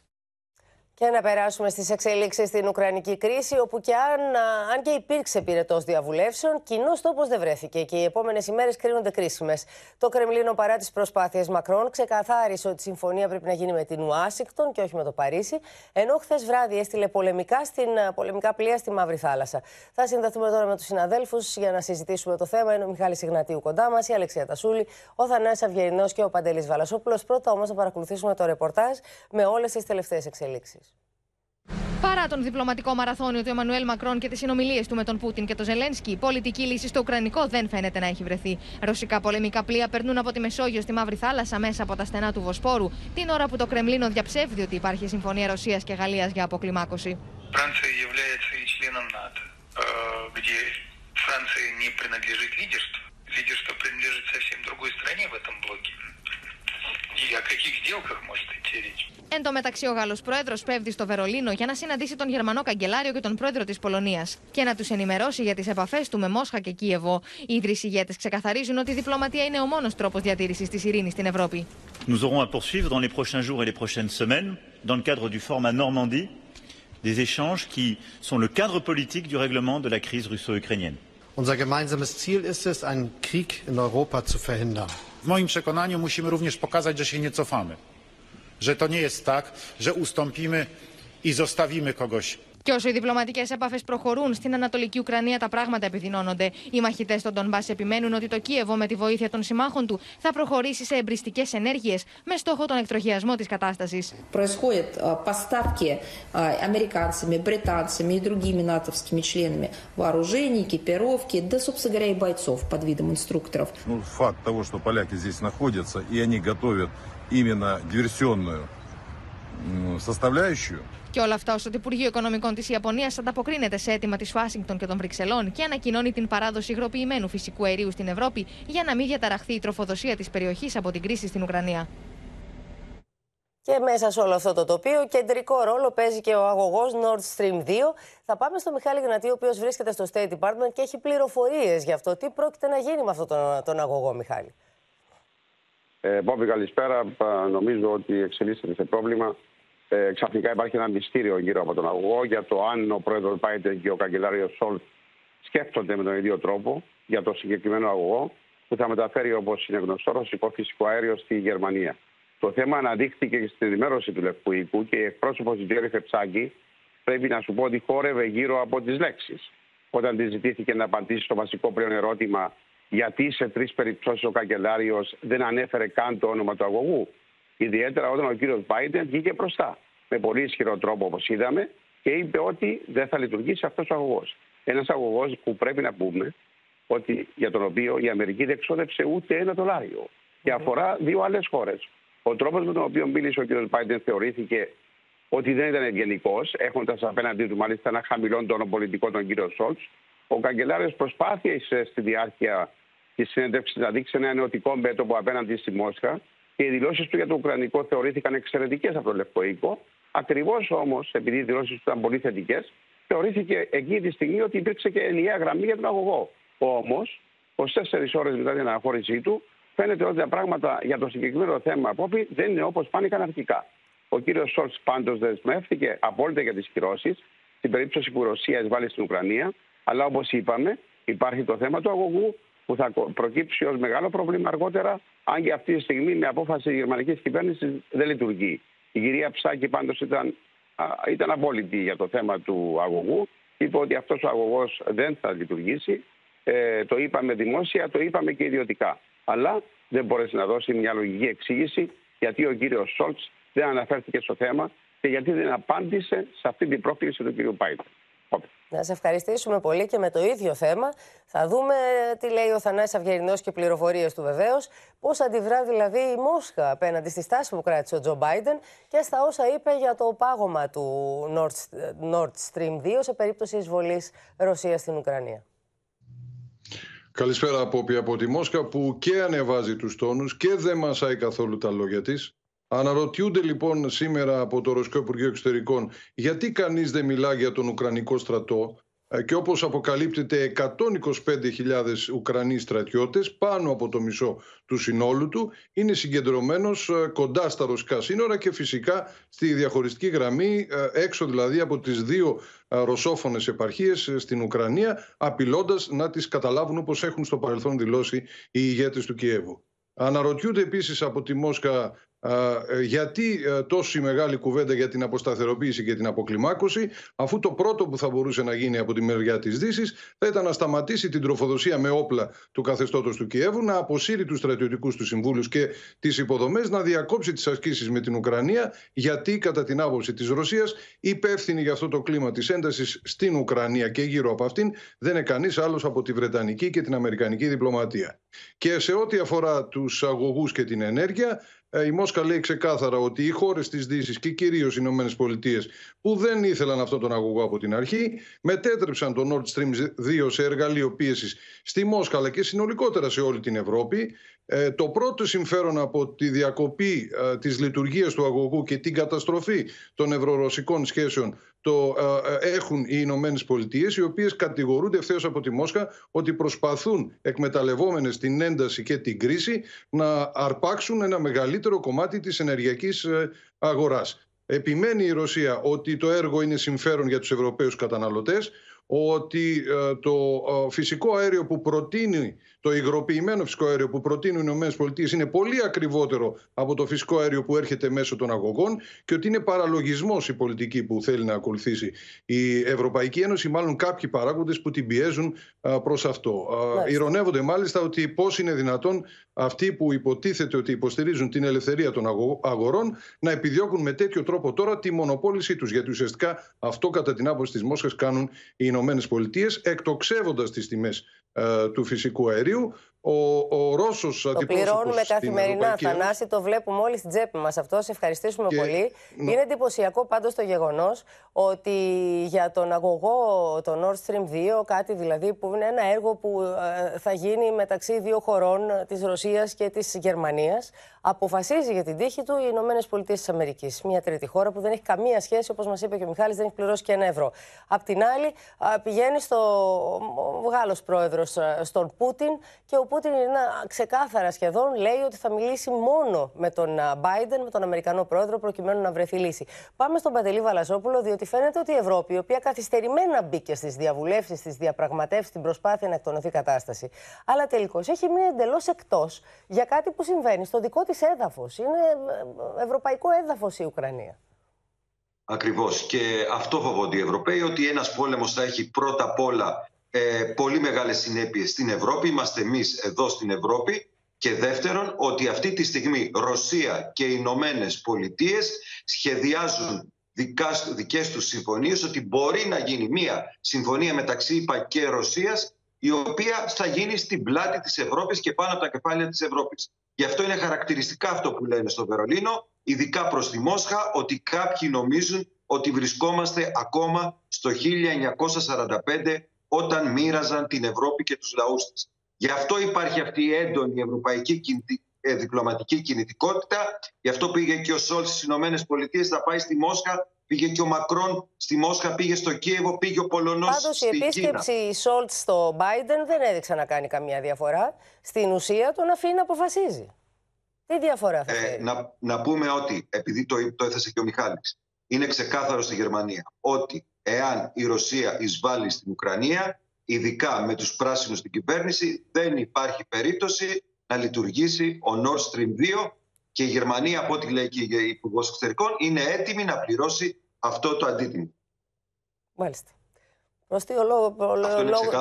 Και να περάσουμε στις εξελίξεις στην Ουκρανική κρίση, όπου και αν, αν και υπήρξε πυρετός διαβουλεύσεων, κοινός τόπος δεν βρέθηκε και οι επόμενες ημέρες κρίνονται κρίσιμες. Το Κρεμλίνο, παρά τις προσπάθειες Μακρόν, ξεκαθάρισε ότι η συμφωνία πρέπει να γίνει με την Ουάσιγκτον και όχι με το Παρίσι, ενώ χθες βράδυ έστειλε πολεμικά, στην, πολεμικά πλοία στη Μαύρη Θάλασσα. Θα συνδεθούμε τώρα με τους συναδέλφους για να συζητήσουμε το θέμα. Είναι ο Μιχάλης Ιγνατίου κοντά μας, η Αλεξία Τασούλη, ο Θανάη Αυγερινό και ο Παντελής Βαλασόπουλος. Πρώτα όμως θα παρακολουθήσουμε το ρεπορτάζ με όλες τις τελευταίες εξελίξεις. Παρά τον διπλωματικό μαραθώνιο του Εμμανουέλ Μακρόν και τι συνομιλίε του με τον Πούτιν και τον Ζελένσκι, η πολιτική λύση στο Ουκρανικό δεν φαίνεται να έχει βρεθεί. Ρωσικά πολεμικά πλοία περνούν από τη Μεσόγειο στη Μαύρη Θάλασσα μέσα από τα στενά του Βοσπόρου, την ώρα που το Κρεμλίνο διαψεύδει ότι υπάρχει συμφωνία Ρωσία και Γαλλία για αποκλιμάκωση. Лидерство принадлежит совсем другой стране в этом блоке. И о каких сделках может идти речь? Εν τω μεταξύ, ο Γάλλο πρόεδρο πέφτει στο Βερολίνο για να συναντήσει τον Γερμανό καγκελάριο και τον πρόεδρο τη Πολωνία και να του ενημερώσει για τι επαφέ του με Μόσχα και Κίεβο. Οι ίδρυοι ηγέτε ξεκαθαρίζουν ότι η διπλωματία είναι ο μόνο τρόπο διατήρηση τη ειρήνη στην Ευρώπη. Nous aurons à poursuivre dans les prochains jours et les prochaines semaines, dans le cadre du format Normandie, des échanges qui sont le cadre politique du règlement de la crise russo-ukrainienne. Unser gemeinsames Ziel ist es, einen Krieg in Europa zu verhindern. W moim przekonaniu musimy również pokazać, że się nie cofamy. Że to nie jest tak, że ustąpimy i zostawimy kogoś Και όσο οι διπλωματικέ επαφέ προχωρούν στην Ανατολική Ουκρανία, τα πράγματα επιδεινώνονται. Οι μαχητέ των Ντομπά επιμένουν ότι το Κίεβο, με τη βοήθεια των συμμάχων του, θα προχωρήσει σε εμπριστικέ ενέργειε με στόχο τον εκτροχιασμό τη κατάσταση. Происходят поставки американцами, британцами и другими натовскими членами вооружений, экипировки, да, собственно говоря, и бойцов под видом инструкторов. Ну, факт того, что поляки здесь находятся, и они готовят именно диверсионную составляющую, Και όλα αυτά όσο το Υπουργείο Οικονομικών τη Ιαπωνία ανταποκρίνεται σε αίτημα τη Ουάσιγκτον και των Βρυξελών και ανακοινώνει την παράδοση υγροποιημένου φυσικού αερίου στην Ευρώπη για να μην διαταραχθεί η τροφοδοσία τη περιοχή από την κρίση στην Ουκρανία. Και μέσα σε όλο αυτό το τοπίο, κεντρικό ρόλο παίζει και ο αγωγό Nord Stream 2. Θα πάμε στο Μιχάλη Γνατή, ο οποίο βρίσκεται στο State Department και έχει πληροφορίε για αυτό. Τι πρόκειται να γίνει με αυτόν τον, τον αγωγό, Μιχάλη. Ε, Μπόμπη, καλησπέρα. Νομίζω ότι εξελίσσεται σε πρόβλημα ε, ξαφνικά υπάρχει ένα μυστήριο γύρω από τον αγωγό για το αν ο πρόεδρος Μπάιντεν και ο καγκελάριος Σολτς σκέφτονται με τον ίδιο τρόπο για το συγκεκριμένο αγωγό που θα μεταφέρει, όπως είναι γνωστό, ρωσικό φυσικό αέριο στη Γερμανία. Το θέμα αναδείχθηκε στην ενημέρωση του Λευκού Οίκου και η εκπρόσωπος του Τζεν Ψάκι πρέπει να σου πω ότι χόρευε γύρω από τις λέξεις. Όταν της ζητήθηκε να απαντήσει στο βασικό πλέον ερώτημα γιατί σε τρεις περιπτώσεις ο καγκελάριος δεν ανέφερε καν το όνομα του αγωγού. Ιδιαίτερα όταν ο κύριος Biden βγήκε μπροστά με πολύ ισχυρό τρόπο, όπως είδαμε, και είπε ότι δεν θα λειτουργήσει αυτός ο αγωγός. Ένας αγωγός που πρέπει να πούμε ότι για τον οποίο η Αμερική δεν εξόδεψε ούτε ένα δολάριο και αφορά δύο άλλες χώρες. Ο τρόπος με τον οποίο μίλησε ο κ. Biden θεωρήθηκε ότι δεν ήταν ευγενικός, έχοντας απέναντί του μάλιστα ένα χαμηλό τόνο πολιτικό τον κύριο Σόλτς. Ο καγκελάριος προσπάθησε στη διάρκεια της συνέντευξης να δείξει ένα νεωτικό μέτωπο απέναντι στη Μόσχα και οι δηλώσεις του για το Ουκρανικό θεωρήθηκαν εξαιρετικές από το Λευκό Οίκο. Ακριβώς όμως, επειδή οι δηλώσεις του ήταν πολύ θετικές, θεωρήθηκε εκεί τη στιγμή ότι υπήρξε και ενιαία γραμμή για τον αγωγό. Όμως, ως τέσσερις ώρες μετά την αναχώρησή του, φαίνεται ότι τα πράγματα για το συγκεκριμένο θέμα απόψη δεν είναι όπως φάνηκαν αρχικά. Ο κύριος Σόλτς πάντως δεσμεύτηκε απόλυτα για τις κυρώσεις στην περίπτωση που η Ρωσία εισβάλλει στην Ουκρανία. Αλλά όπως είπαμε, υπάρχει το θέμα του αγωγού που θα προκύψει ως μεγάλο πρόβλημα αργότερα, αν και αυτή τη στιγμή με απόφαση της γερμανικής κυβέρνησης δεν λειτουργεί. Η κυρία Ψάκη πάντως ήταν, ήταν απόλυτη για το θέμα του αγωγού. Είπε ότι αυτός ο αγωγός δεν θα λειτουργήσει. Ε, το είπαμε δημόσια, το είπαμε και ιδιωτικά. Αλλά δεν μπόρεσε να δώσει μια λογική εξήγηση γιατί ο κύριος Σόλτς δεν αναφέρθηκε στο θέμα και γιατί δεν απάντησε σε αυτή την πρόκληση του κύριου Πάιτ. Να σε ευχαριστήσουμε πολύ και με το ίδιο θέμα. Θα δούμε τι λέει ο Θανάσης Αυγερινός και πληροφορίες του βεβαίως. Πώς αντιδρά δηλαδή η Μόσχα απέναντι στη στάση που κράτησε ο Τζο Μπάιντεν και στα όσα είπε για το πάγωμα του Nord Stream 2 σε περίπτωση εισβολής Ρωσίας στην Ουκρανία. Καλησπέρα από, από τη Μόσχα που και ανεβάζει τους τόνους και δεν μασάει καθόλου τα λόγια της. Αναρωτιούνται λοιπόν σήμερα από το Ρωσικό Υπουργείο Εξωτερικών γιατί κανείς δεν μιλά για τον Ουκρανικό στρατό ε, και όπως αποκαλύπτεται 125.000 Ουκρανοί στρατιώτες, πάνω από το μισό του συνόλου του, είναι συγκεντρωμένος ε, κοντά στα ρωσικά σύνορα και φυσικά στη διαχωριστική γραμμή, ε, έξω δηλαδή από τις δύο ρωσόφωνες επαρχίες στην Ουκρανία, απειλώντας να τις καταλάβουν όπως έχουν στο παρελθόν δηλώσει οι ηγέτες του Κιέβου. Αναρωτιούνται επίσης από τη Μόσχα ε, γιατί ε, τόση μεγάλη κουβέντα για την αποσταθεροποίηση και την αποκλιμάκωση, αφού το πρώτο που θα μπορούσε να γίνει από τη μεριά της Δύσης θα ήταν να σταματήσει την τροφοδοσία με όπλα του καθεστώτος του Κιέβου, να αποσύρει τους στρατιωτικούς του συμβούλους και τις υποδομές, να διακόψει τις ασκήσεις με την Ουκρανία, γιατί κατά την άποψη της Ρωσίας υπεύθυνη για αυτό το κλίμα της έντασης στην Ουκρανία και γύρω από αυτήν δεν είναι κανείς άλλος από τη Βρετανική και την Αμερικανική διπλωματία. Και σε ό,τι αφορά τους αγωγούς και την ενέργεια, ε, η Μόσχα λέει ξεκάθαρα ότι οι χώρες της Δύσης και κυρίως οι Ηνωμένες Πολιτείες που δεν ήθελαν αυτόν τον αγωγό από την αρχή, μετέτρεψαν το Nord Stream 2 σε εργαλείο πίεσης στη Μόσχα αλλά και συνολικότερα σε όλη την Ευρώπη. Ε, το πρώτο συμφέρον από τη διακοπή ε, της λειτουργίας του αγωγού και την καταστροφή των ευρωρωσικών σχέσεων το ε, ε, έχουν οι Ηνωμένες Πολιτείες, οι οποίες κατηγορούνται ευθέως από τη Μόσχα ότι προσπαθούν, εκμεταλλευόμενες την ένταση και την κρίση, να αρπάξουν ένα μεγαλύτερο κομμάτι της ενεργειακής ε, αγοράς. Επιμένει η Ρωσία ότι το έργο είναι συμφέρον για τους Ευρωπαίους καταναλωτές, ότι ε, το ε, φυσικό αέριο που προτείνει, το υγροποιημένο φυσικό αέριο που προτείνουν οι ΗΠΑ είναι πολύ ακριβότερο από το φυσικό αέριο που έρχεται μέσω των αγωγών και ότι είναι παραλογισμός η πολιτική που θέλει να ακολουθήσει η Ευρωπαϊκή Ένωση, μάλλον κάποιοι παράγοντες που την πιέζουν προς αυτό. Ηρωνεύονται μάλιστα ότι πώς είναι δυνατόν αυτοί που υποτίθεται ότι υποστηρίζουν την ελευθερία των αγορών να επιδιώκουν με τέτοιο τρόπο τώρα τη μονοπόλησή τους. Γιατί ουσιαστικά αυτό κατά την άποψη της Μόσχας κάνουν οι Ηνωμένες Πολιτείες, εκτοξεύοντας τις τιμές ε, του φυσικού αερίου. Ο, ο Ρώσος Το πληρώνουμε καθημερινά, Θανάση, το βλέπουμε όλοι στην τσέπη μας αυτό. Σε ευχαριστήσουμε πολύ. Είναι εντυπωσιακό πάντως το γεγονός ότι για τον αγωγό, το Nord Stream 2, κάτι δηλαδή που είναι ένα έργο που ε, θα γίνει μεταξύ δύο χωρών, της Ρωσίας και της Γερμανίας, αποφασίζει για την τύχη του οι Ηνωμένες Πολιτείες της Αμερικής. Μια τρίτη χώρα που δεν έχει καμία σχέση, όπως μας είπε και ο Μιχάλης, δεν έχει πληρώσει και ένα ευρώ. Απ' την άλλη, πηγαίνει στο Γάλλος πρόεδρος στον Πούτιν και ο Πούτιν είναι ξεκάθαρα σχεδόν λέει ότι θα μιλήσει μόνο με τον Biden, με τον Αμερικανό πρόεδρο, προκειμένου να βρεθεί λύση. Πάμε στον Παντελή Βαλασόπουλο, διότι φαίνεται ότι η Ευρώπη, η οποία καθυστερημένα μπήκε στις διαβουλεύσεις, στις διαπραγματεύσεις, στην προσπάθεια να εκτονωθεί κατάσταση, αλλά τελικώς έχει μείνει εντελώς εκτός για κάτι που συμβαίνει στο δικό της έδαφος. Είναι ε, ευρωπαϊκό έδαφος η Ουκρανία. Ακριβώς. Και αυτό φοβόνται οι Ευρωπαίοι, ότι ένας πόλεμος θα έχει πρώτα απ' όλα ε, πολύ μεγάλες συνέπειες στην Ευρώπη. Είμαστε εμείς εδώ στην Ευρώπη. Και δεύτερον, ότι αυτή τη στιγμή Ρωσία και οι Ηνωμένες Πολιτείες σχεδιάζουν δικάς, δικές τους συμφωνίες, ότι μπορεί να γίνει μία συμφωνία μεταξύ ΙΠΑ και Ρωσίας, η οποία θα γίνει στην πλάτη της Ευρώπης και πάνω από τα κεφάλαια της Ευρώπης. Γι' αυτό είναι χαρακτηριστικά αυτό που λένε στο Βερολίνο, ειδικά προς τη Μόσχα, ότι κάποιοι νομίζουν ότι βρισκόμαστε ακόμα στο 1945 όταν μοίραζαν την Ευρώπη και τους λαούς της. Γι' αυτό υπάρχει αυτή η έντονη ευρωπαϊκή ε, διπλωματική κινητικότητα. Γι' αυτό πήγε και ο Σολτς στις Ηνωμένες Πολιτείες, θα πάει στη Μόσχα. Πήγε και ο Μακρόν στη Μόσχα, πήγε στο Κίεβο, πήγε ο Πολωνός στη Πάντως η επίσκεψη Σολτς στο Biden δεν έδειξε να κάνει καμία διαφορά. Στην ουσία τον αφήνει να αποφασίζει. Τι διαφορά θα ε, να, να πούμε ότι, επειδή το, το έθεσε και ο Μιχάλης, είναι ξεκάθαρο στη Γερμανία ότι εάν η Ρωσία εισβάλλει στην Ουκρανία, ειδικά με τους πράσινους στην κυβέρνηση, δεν υπάρχει περίπτωση να λειτουργήσει ο Nord Stream 2 και η Γερμανία, από ό,τι λέει και η Υπουργός Εξωτερικών, είναι έτοιμη να πληρώσει αυτό το αντίτιμο. Μάλιστα. Προς ποιο λόγο,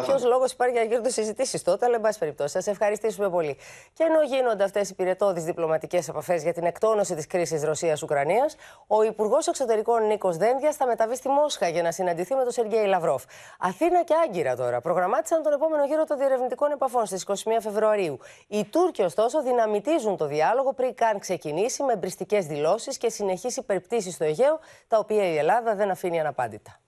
ποιος λόγος υπάρχει για να γίνονται συζητήσεις τότε, αλλά εν πάση περιπτώσει. Σας ευχαριστήσουμε πολύ. Και ενώ γίνονται αυτές οι πυρετώδεις διπλωματικές επαφές για την εκτόνωση της κρίσης Ρωσία-Ουκρανία, ο Υπουργός Εξωτερικών Νίκος Δένδιας θα μεταβεί στη Μόσχα για να συναντηθεί με τον Σεργέη Λαυρόφ. Αθήνα και Άγκυρα τώρα προγραμμάτισαν τον επόμενο γύρο των διερευνητικών επαφών στις 21 Φεβρουαρίου. Οι Τούρκοι, ωστόσο, δυναμητίζουν το διάλογο πριν καν ξεκινήσει με μπριστικέ δηλώσεις και συνεχίσει υπερπτήσεις στο Αιγαίο, τα οποία η Ελλάδα δεν αφήνει αναπάντητα.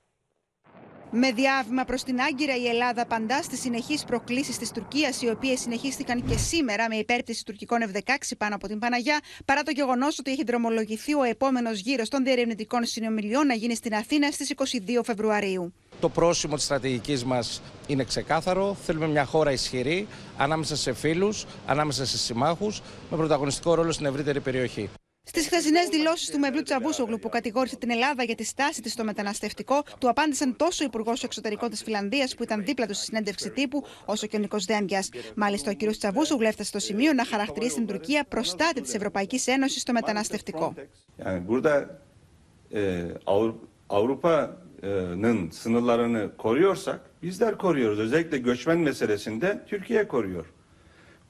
Με διάβημα προς την Άγκυρα, η Ελλάδα απαντά στις συνεχείς προκλήσεις της Τουρκίας, οι οποίες συνεχίστηκαν και σήμερα με υπέρπτυση τουρκικών F-16 πάνω από την Παναγιά, παρά το γεγονός ότι έχει δρομολογηθεί ο επόμενος γύρος των διερευνητικών συνομιλιών να γίνει στην Αθήνα στις 22 Φεβρουαρίου. Το πρόσημο της στρατηγικής μας είναι ξεκάθαρο. Θέλουμε μια χώρα ισχυρή ανάμεσα σε φίλους, ανάμεσα σε συμμάχους, με πρωταγωνιστικό ρόλο στην ευρύτερη περιοχή. Στις χθεσινές δηλώσεις του Μευλού Τσαβούσογλου, που κατηγόρησε την Ελλάδα για τη στάση της στο μεταναστευτικό, του απάντησαν τόσο ο Υπουργός Εξωτερικών της Φιλανδίας, που ήταν δίπλα του στη συνέντευξη τύπου, όσο και ο Νικό Δέμβια. Μάλιστα, ο κ. Τσαβούσογλου έφτασε στο σημείο να χαρακτηρίσει την Τουρκία προστάτη της Ευρωπαϊκής Ένωσης στο μεταναστευτικό. Avrupa'nın sınırlarını koruyorsak bizler koruyoruz. Özellikle göçmen meselesinde Türkiye koruyor.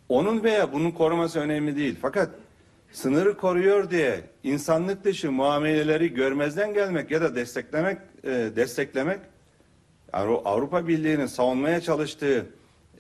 Onun veya bunun koruması önemli değil. Fakat sınırı koruyor diye insanlık dışı muameleleri görmezden gelmek ya da desteklemek e, desteklemek Avrupa Birliği'nin savunmaya çalıştığı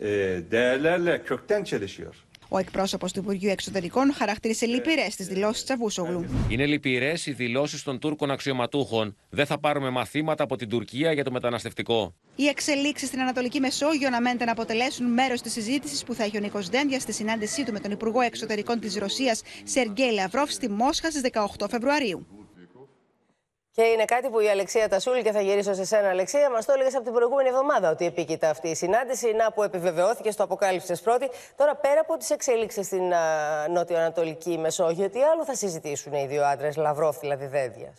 e, değerlerle kökten çelişiyor. Ο εκπρόσωπος του Υπουργείου Εξωτερικών χαρακτήρισε λυπηρές τις δηλώσεις Τσαβούσογλου. Είναι λυπηρές οι δηλώσεις των Τούρκων αξιωματούχων. Δεν θα πάρουμε μαθήματα από την Τουρκία για το μεταναστευτικό. Οι εξελίξεις στην Ανατολική Μεσόγειο αναμένεται να αποτελέσουν μέρος της συζήτησης που θα έχει ο Νίκος Δένδια στη συνάντησή του με τον Υπουργό Εξωτερικών της Ρωσίας, Σεργέη Λαυρόφ, στη Μόσχα στις 18 Φεβρουαρίου. Και είναι κάτι που η Αλεξία Τασούλη, και θα γυρίσω σε σένα, Αλεξία, μας το έλεγες από την προηγούμενη εβδομάδα ότι επίκειται αυτή η συνάντηση. Να που επιβεβαιώθηκε, στο αποκάλυψες πρώτη. Τώρα, πέρα από τις εξελίξεις στην νότιο-ανατολική Μεσόγειο, τι άλλο θα συζητήσουν οι δύο άντρες, Λαυρόφ δηλαδή Δένδια.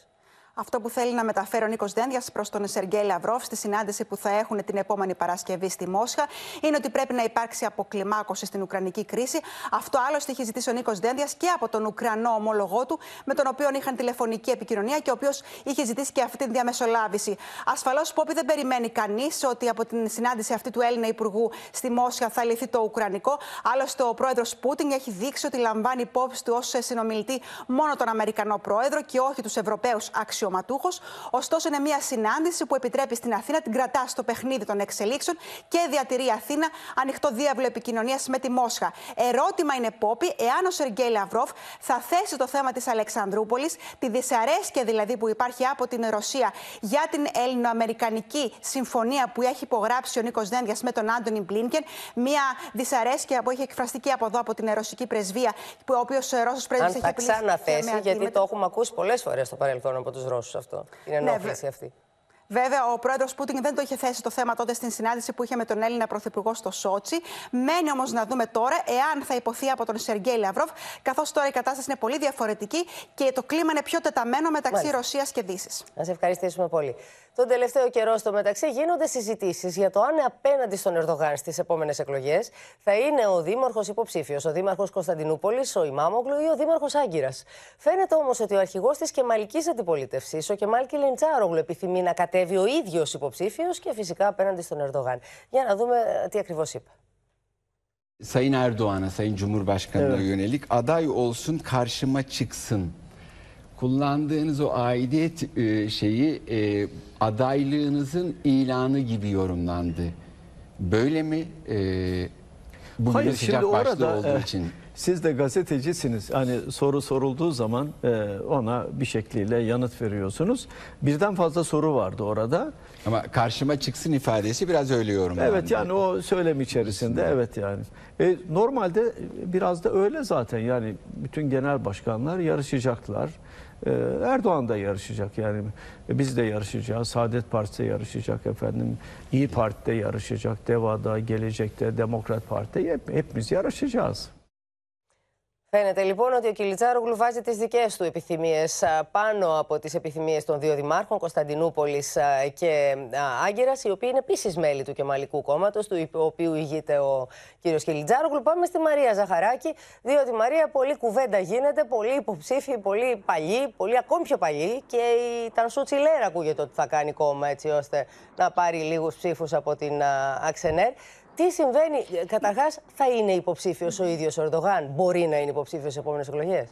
Αυτό που θέλει να μεταφέρει ο Νίκος Δένδιας προς τον Σεργέη Λαυρόφ στη συνάντηση που θα έχουν την επόμενη Παρασκευή στη Μόσχα είναι ότι πρέπει να υπάρξει αποκλιμάκωση στην Ουκρανική κρίση. Αυτό άλλωστε είχε ζητήσει ο Νίκος Δένδιας και από τον Ουκρανό ομόλογό του, με τον οποίο είχαν τηλεφωνική επικοινωνία και ο οποίος είχε ζητήσει και αυτή τη διαμεσολάβηση. Ασφαλώς, Πόπη, δεν περιμένει κανείς ότι από την συνάντηση αυτή του Έλληνα Υπουργού στη Μόσχα θα λυθεί το Ουκρανικό. Άλλωστε, ο πρόεδρος Πούτιν έχει δείξει ότι λαμβάνει υπόψη του ως συνομιλητή μόνο τον Αμερικανό πρόεδρο και όχι τους Ευρωπαίους αξιωματικούς αξιωματούχος. Ωστόσο, είναι μια συνάντηση που επιτρέπει στην Αθήνα, την κρατάς στο παιχνίδι των εξελίξεων και διατηρεί Αθήνα ανοιχτό διάβλο επικοινωνίας με τη Μόσχα. Ερώτημα είναι, Πόπη, εάν ο Σεργέη Λαυρόφ θα θέσει το θέμα της Αλεξανδρούπολης, τη δυσαρέσκεια δηλαδή που υπάρχει από την Ρωσία για την Ελληνοαμερικανική συμφωνία που έχει υπογράψει ο Νίκος Δένδιας με τον Άντωνι Μπλίνκεν. Μια δυσαρέσκεια που έχει εκφραστεί και από εδώ από την ρωσική πρεσβεία, που ο οποίος Ρώσος πρέσβης έχει πει. Θα ξαναθέσει, γιατί το έχουμε ακούσει πολλές φορές στο παρελθόν από τους Ρώσου αυτό. Την ναι, ενόχληση αυτή. Βέβαια, ο πρόεδρος Πούτιν δεν το είχε θέσει το θέμα τότε στην συνάντηση που είχε με τον Έλληνα Πρωθυπουργό στο Σότσι. Μένει όμως να δούμε τώρα εάν θα υποθεί από τον Σεργέη Λαυρόφ, καθώς τώρα η κατάσταση είναι πολύ διαφορετική και το κλίμα είναι πιο τεταμένο μεταξύ Ρωσίας και Δύσης. Να σε ευχαριστήσουμε πολύ. Τον τελευταίο καιρό στο μεταξύ γίνονται συζητήσεις για το αν απέναντι στον Ερδογάν στις επόμενες εκλογές θα είναι ο δήμαρχος υποψήφιος, ο δήμαρχος Κωνσταντινούπολης, ο Ιμάμογλου ή ο δήμαρχος Άγκυρας. Φαίνεται όμως ότι ο αρχηγός της κεμαλικής αντιπολίτευσης, ο Κεμάλ Κιλιντσάρογλου, επιθυμεί να κατέβει ο ίδιο υποψήφιο και φυσικά απέναντι στον Ερδογάν. Για να δούμε τι ακριβώ είπε. Sayın Erdoğan'a, Sayın Cumhurbaşkanı'na evet. yönelik aday olsun, karşıma çıksın kullandığınız o aidiyet e, şeyi e, adaylığınızın ilanı gibi yorumlandı. Böyle mi? E, bugün Hayır, sıcak şimdi başlı orada, olduğu e, için. siz de gazetecisiniz. Hani soru sorulduğu zaman e, ona bir şekliyle yanıt veriyorsunuz. Birden fazla soru vardı orada. Ama karşıma çıksın ifadesi biraz öyle yorumlandı. Evet yani o söylem içerisinde evet yani. E, normalde biraz da öyle zaten yani bütün genel başkanlar yarışacaklar. Ee, Erdoğan da yarışacak yani biz de yarışacağız. Saadet Partisi de yarışacak efendim. İyi Parti'de yarışacak. Deva'da, Gelecek'te, Demokrat Parti'de hep, hepimiz yarışacağız. Φαίνεται λοιπόν ότι ο Κιλιτσάρογλου βάζει τις δικές του επιθυμίες πάνω από τις επιθυμίες των δύο δημάρχων, Κωνσταντινούπολης και Άγκυρας, οι οποίοι είναι επίσης μέλη του Κεμαλικού Κόμματος, του οποίου ηγείται ο κ. Κιλιτσάρογλου. Πάμε στη Μαρία Ζαχαράκη, διότι Μαρία πολλή κουβέντα γίνεται, πολλοί υποψήφοι, πολύ παλιοί, πολύ ακόμη πιο παλιοί και η Τανσού Τσιλέρα ακούγεται ότι θα κάνει κόμμα έτσι ώστε να πάρει λίγους ψήφους από την Αξενέρ. Τι συμβαίνει, καταρχάς, θα είναι υποψήφιος ο ίδιος ο Ερντογάν, μπορεί να είναι υποψήφιος σε επόμενες εκλογές; ε,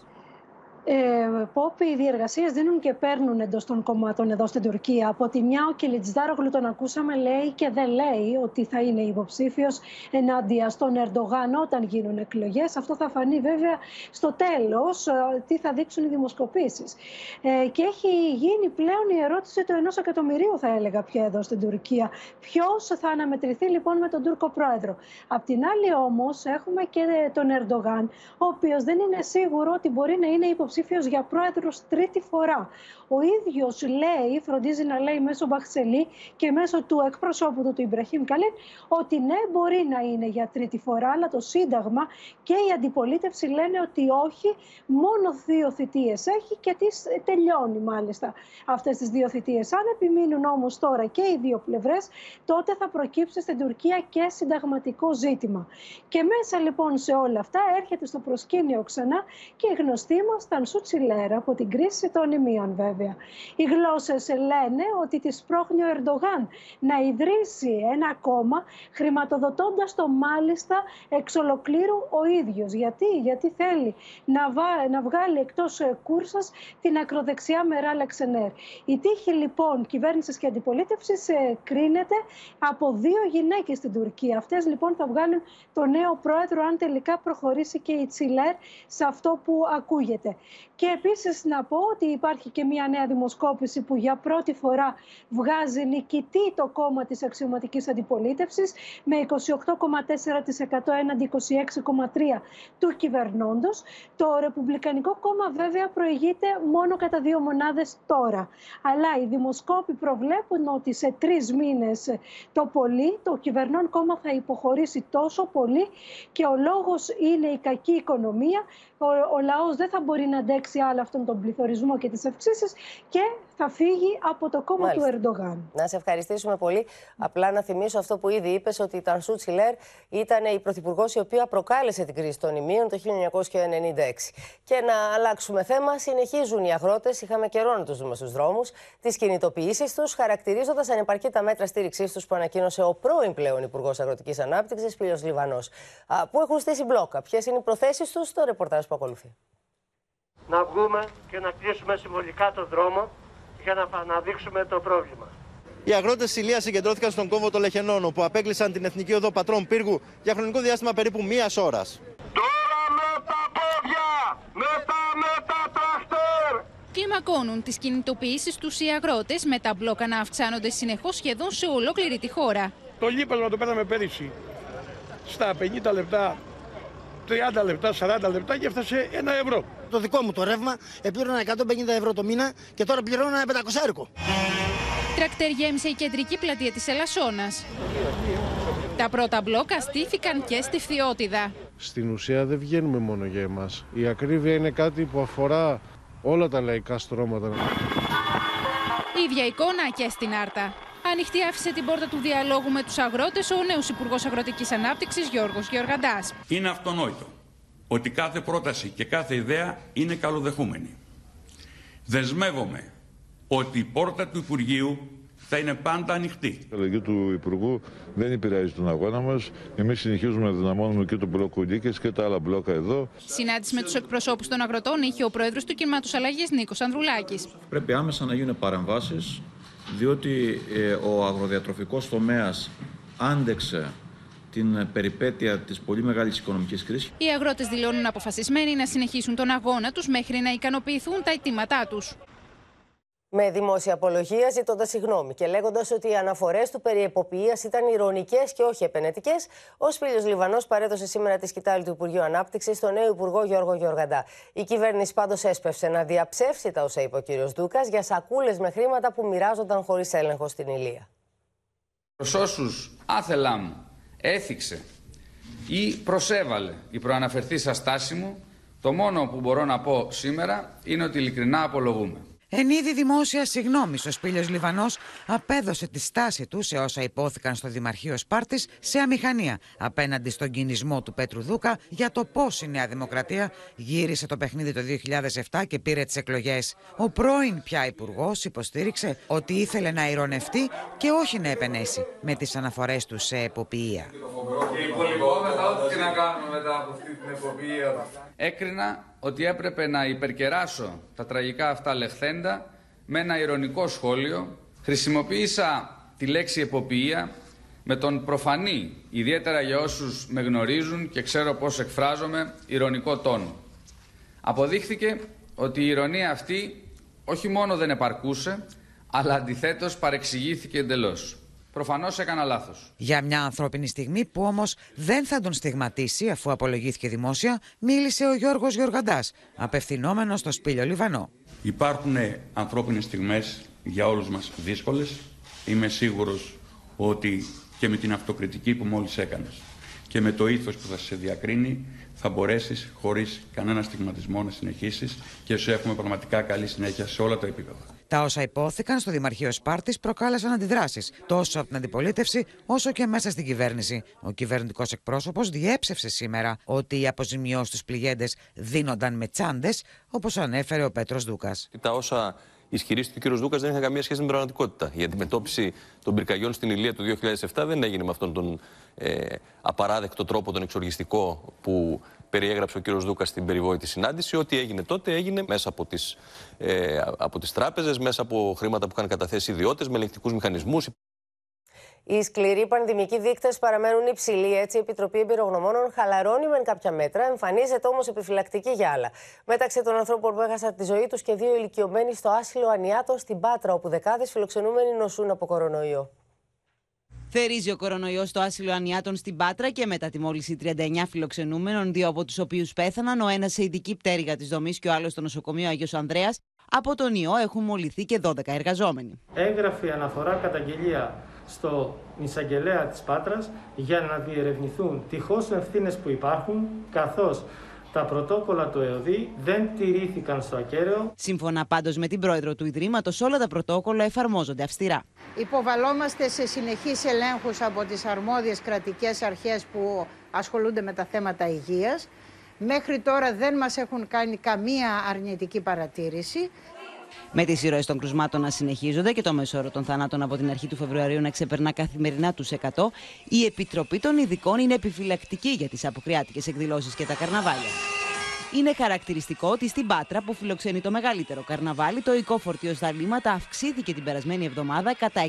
Πόποι οι διεργασίες δίνουν και παίρνουν εντός των κομμάτων εδώ στην Τουρκία. Από τη μια, ο Κιλιτζδάρογλου τον ακούσαμε, λέει και δεν λέει ότι θα είναι υποψήφιος ενάντια στον Ερντογάν όταν γίνουν εκλογές. Αυτό θα φανεί βέβαια στο τέλος ε, τι θα δείξουν οι δημοσκοπήσεις. Ε, και έχει γίνει πλέον η ερώτηση του ενός εκατομμυρίου, θα έλεγα πια εδώ στην Τουρκία. Ποιος θα αναμετρηθεί λοιπόν με τον Τούρκο πρόεδρο. Απ' την άλλη όμως έχουμε και τον Ερντογάν, ο οποίος δεν είναι σίγουρο ότι μπορεί να είναι υποψήφιος υποψήφιος για πρόεδρος τρίτη φορά. Ο ίδιος λέει, φροντίζει να λέει μέσω Μπαχτσελή και μέσω του εκπροσώπου του, του Ιμπραχήμ Καλέν, ότι ναι, μπορεί να είναι για τρίτη φορά, αλλά το Σύνταγμα και η αντιπολίτευση λένε ότι όχι, μόνο δύο θητείες έχει και τις τελειώνει μάλιστα αυτές τις δύο θητείες. Αν επιμείνουν όμως τώρα και οι δύο πλευρές, τότε θα προκύψει στην Τουρκία και συνταγματικό ζήτημα. Και μέσα λοιπόν σε όλα αυτά έρχεται στο προσκήνιο ξανά και η γνωστή μας Τανσού Τσιλέρα από την κρίση των ημείων βέβαια. Οι γλώσσες λένε ότι τη σπρώχνει ο Ερντογάν να ιδρύσει ένα κόμμα χρηματοδοτώντας το μάλιστα εξ ολοκλήρου ο ίδιος. Γιατί, Γιατί θέλει να, να βγάλει εκτός ε, κούρσας την ακροδεξιά μερά Λεξενέρ. Η τύχη λοιπόν κυβέρνησης και αντιπολίτευσης ε, κρίνεται από δύο γυναίκες στην Τουρκία. Αυτές λοιπόν θα βγάλουν το νέο πρόεδρο αν τελικά προχωρήσει και η Τσιλέρ σε αυτό που ακούγεται. Και επίσης να πω ότι υπάρχει και μια νέα δημοσκόπηση που για πρώτη φορά βγάζει νικητή το κόμμα της αξιωματικής αντιπολίτευσης με 28,4% έναντι 26,3% του κυβερνώντος. Το Ρεπουμπλικανικό κόμμα βέβαια προηγείται μόνο κατά δύο μονάδες τώρα. Αλλά οι δημοσκόποι προβλέπουν ότι σε τρεις μήνες το πολύ το κυβερνών κόμμα θα υποχωρήσει τόσο πολύ και ο λόγος είναι η κακή οικονομία. Ο, ο λαός δεν θα μπορεί να αντέξει άλλο αυτόν τον πληθωρισμό και τις αυξήσεις και θα φύγει από το κόμμα Μάλιστα. του Ερντογάν. Να σε ευχαριστήσουμε πολύ. Απλά να θυμίσω αυτό που ήδη είπες, ότι η Τανσού Τσιλέρ ήταν η πρωθυπουργός η οποία προκάλεσε την κρίση των ημείων το 1996. Και να αλλάξουμε θέμα, συνεχίζουν οι αγρότες. Είχαμε καιρό να τους δούμε στους δρόμους. Τις κινητοποιήσεις τους, χαρακτηρίζοντας ανεπαρκή τα μέτρα στήριξής τους που ανακοίνωσε ο πρώην πλέον Υπουργός Αγροτικής Ανάπτυξης, Πύλιο Λιβανός. Που έχουν στήσει μπλόκα. Ποιες είναι οι προθέσεις τους στο ρεπορτάζ που ακολουθεί. Να βγούμε και να κλείσουμε συμβολικά τον δρόμο για να αναδείξουμε το πρόβλημα. Οι αγρότες της Ηλίας συγκεντρώθηκαν στον κόμβο των Λεχενών, όπου απέκλεισαν την εθνική οδό πατρών πύργου για χρονικό διάστημα περίπου μίας ώρας. Κλιμακώνουν τις κινητοποιήσεις τους οι αγρότες με τα μπλόκα να αυξάνονται συνεχώς σχεδόν σε ολόκληρη τη χώρα. Το λίπασμα το πέραμε πέρυσι στα 50 λεπτά, 30 λεπτά, 40 λεπτά και έφτασε ένα ευρώ. Το δικό μου το ρεύμα επίρωνα 150 ευρώ το μήνα και τώρα πληρώνω ένα 500 έρικο. Τρακτέρ γέμισε η κεντρική πλατεία της Ελασσόνας. Τα πρώτα μπλόκα στήθηκαν και στη Φθιώτιδα. Στην ουσία δεν βγαίνουμε μόνο για εμάς. Η ακρίβεια είναι κάτι που αφορά όλα τα λαϊκά στρώματα. Ίδια εικόνα και στην Άρτα. Ανοιχτή άφησε την πόρτα του διαλόγου με τους αγρότες ο νέος Υπουργός Αγροτικής Ανάπτυξης Γιώργος Γεωργαντάς. Είναι αυτονόητο ότι κάθε πρόταση και κάθε ιδέα είναι καλοδεχούμενη. Δεσμεύομαι ότι η πόρτα του Υπουργείου θα είναι πάντα ανοιχτή. Η αλλαγή του Υπουργού δεν επηρεάζει τον αγώνα μας. Εμείς συνεχίζουμε να δυναμώνουμε και τον μπλόκο Νίκε και τα άλλα μπλόκα εδώ. Συνάντηση με τους εκπροσώπους των αγροτών είχε ο πρόεδρος του κινήματος αλλαγής Νίκος Ανδρουλάκης. Πρέπει άμεσα να γίνουν παρεμβάσεις, διότι ε, ο αγροδιατροφικός τομέας άντεξε την περιπέτεια της πολύ μεγάλης οικονομικής κρίσης. Οι αγρότες δηλώνουν αποφασισμένοι να συνεχίσουν τον αγώνα τους μέχρι να ικανοποιηθούν τα αιτήματά τους. Με δημόσια απολογία ζητώντας συγγνώμη και λέγοντας ότι οι αναφορές του περί εποποιία ήταν ηρωνικές και όχι επενετικές, ο Σπίλιος Λιβανός παρέδωσε σήμερα τη σκητάλη του Υπουργείου Ανάπτυξης στον νέο Υπουργό Γιώργο Γιώργαντά. Η κυβέρνηση πάντως έσπευσε να διαψεύσει τα όσα είπε ο κ. Δούκας για σακούλες με χρήματα που μοιράζονταν χωρίς έλεγχο στην Ηλία. Προς όσους άθελά μου έθιξε ή προσέβαλε η προαναφερθήσα στάση μου, το μόνο που μπορώ να πω σήμερα είναι ότι ειλικρινά απολογούμε. Εν είδη δημόσια συγγνώμη, ο Σπήλιος Λιβανός απέδωσε τη στάση του σε όσα υπόθηκαν στο Δημαρχείο Σπάρτης σε αμηχανία απέναντι στον κινησμό του Πέτρου Δούκα για το πώς η Νέα Δημοκρατία γύρισε το παιχνίδι το 2007 και πήρε τις εκλογές. Ο πρώην πια υπουργός υποστήριξε ότι ήθελε να ηρωνευτεί και όχι να επενέσει με τις αναφορές του σε εποποιία. Έκρινα ότι έπρεπε να υπερκεράσω τα τραγικά αυτά λεχθέντα με ένα ηρωνικό σχόλιο. Χρησιμοποίησα τη λέξη εποποιία με τον προφανή, ιδιαίτερα για όσους με γνωρίζουν και ξέρω πώς εκφράζομαι, ηρωνικό τόνο. Αποδείχθηκε ότι η ηρωνία αυτή όχι μόνο δεν επαρκούσε, αλλά αντιθέτως παρεξηγήθηκε εντελώς. Προφανώς έκανα λάθος. Για μια ανθρώπινη στιγμή που όμως δεν θα τον στιγματίσει αφού απολογήθηκε δημόσια, μίλησε ο Γιώργος Γιωργαντά, απευθυνόμενος στο Σπήλιο Λιβανό. Υπάρχουν ανθρώπινες στιγμές για όλους μας δύσκολες. Είμαι σίγουρος ότι και με την αυτοκριτική που μόλις έκανες και με το ήθος που θα σε διακρίνει θα μπορέσεις χωρίς κανένα στιγματισμό να συνεχίσεις και σου έχουμε πραγματικά καλή συνέχεια σε όλα τα επίπεδα. Τα όσα υπόθηκαν στο Δημαρχείο Σπάρτης προκάλεσαν αντιδράσεις τόσο από την αντιπολίτευση όσο και μέσα στην κυβέρνηση. Ο κυβερνητικός εκπρόσωπος διέψευσε σήμερα ότι οι αποζημιώσεις στους πληγέντες δίνονταν με τσάντες, όπως ανέφερε ο Πέτρος Δούκας. Τα όσα ισχυρίστηκε ο κ. Δούκας δεν είχαν καμία σχέση με την πραγματικότητα. Η αντιμετώπιση των πυρκαγιών στην Ηλία του 2007 δεν έγινε με αυτόν τον ε, απαράδεκτο τρόπο, τον εξοργιστικό που περιέγραψε ο κ. Δούκας στην περιβόητη συνάντηση. Ό,τι έγινε τότε έγινε μέσα από τις ε, από τις τράπεζες, μέσα από χρήματα που είχαν καταθέσει ιδιώτες, με ελεγκτικούς μηχανισμούς. Οι σκληροί πανδημικοί δείκτες παραμένουν υψηλοί. Έτσι, η Επιτροπή Εμπειρογνωμόνων χαλαρώνει με κάποια μέτρα, εμφανίζεται όμως επιφυλακτική για άλλα. Μεταξύ των ανθρώπων που έχασαν τη ζωή τους και δύο ηλικιωμένοι στο άσυλο Ανιάτων στην Πάτρα, όπου δεκάδες φιλοξενούμενοι νοσούν από κορονοϊό. Θερίζει ο κορονοϊός στο άσυλο Ανιάτων στην Πάτρα και μετά τη μόλυση 39 φιλοξενούμενων, δύο από τους οποίους πέθαναν, ο ένας σε ειδική πτέρυγα της δομής και ο άλλος στο νοσοκομείο Αγίο Ανδρέας. Από τον ιό έχουν μολυθεί και 12 εργαζόμενοι. Έγγραφη αναφορά καταγγελία στο εισαγγελέα της Πάτρας για να διερευνηθούν τυχώς ευθύνες που υπάρχουν καθώς τα πρωτόκολλα του ΕΟΔΗ δεν τηρήθηκαν στο ακέραιο. Σύμφωνα πάντως με την πρόεδρο του Ιδρύματος, όλα τα πρωτόκολλα εφαρμόζονται αυστηρά. Υποβαλόμαστε σε συνεχείς ελέγχους από τις αρμόδιες κρατικές αρχές που ασχολούνται με τα θέματα υγείας. Μέχρι τώρα δεν μας έχουν κάνει καμία αρνητική παρατήρηση. Με τις ηρωέ των κρουσμάτων να συνεχίζονται και το μέσο των θανάτων από την αρχή του Φεβρουαρίου να ξεπερνά καθημερινά τους 100, η Επιτροπή των Ειδικών είναι επιφυλακτική για τις αποκριάτικες εκδηλώσεις και τα καρναβάλια. Είναι χαρακτηριστικό ότι στην Πάτρα, που φιλοξενεί το μεγαλύτερο καρναβάλι, το οικό φορτίο στα λίμματα αυξήθηκε την περασμένη εβδομάδα κατά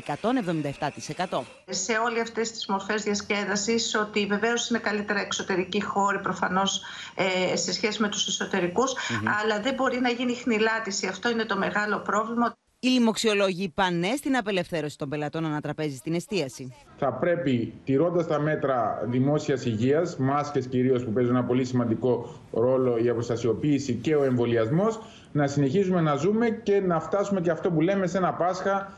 177%. Σε όλες αυτές τις μορφές διασκέδασης, ότι βεβαίως είναι καλύτερα εξωτερικοί χώροι προφανώς ε, σε σχέση με τους εσωτερικούς, αλλά δεν μπορεί να γίνει χνηλάτιση. Αυτό είναι το μεγάλο πρόβλημα. Οι λοιμοξιολόγοι πάνε στην απελευθέρωση των πελατών ανατραπέζι στην εστίαση. Θα πρέπει, τηρώντας τα μέτρα δημόσιας υγείας, μάσκες κυρίως που παίζουν ένα πολύ σημαντικό ρόλο η αποστασιοποίηση και ο εμβολιασμός, να συνεχίζουμε να ζούμε και να φτάσουμε και αυτό που λέμε σε ένα Πάσχα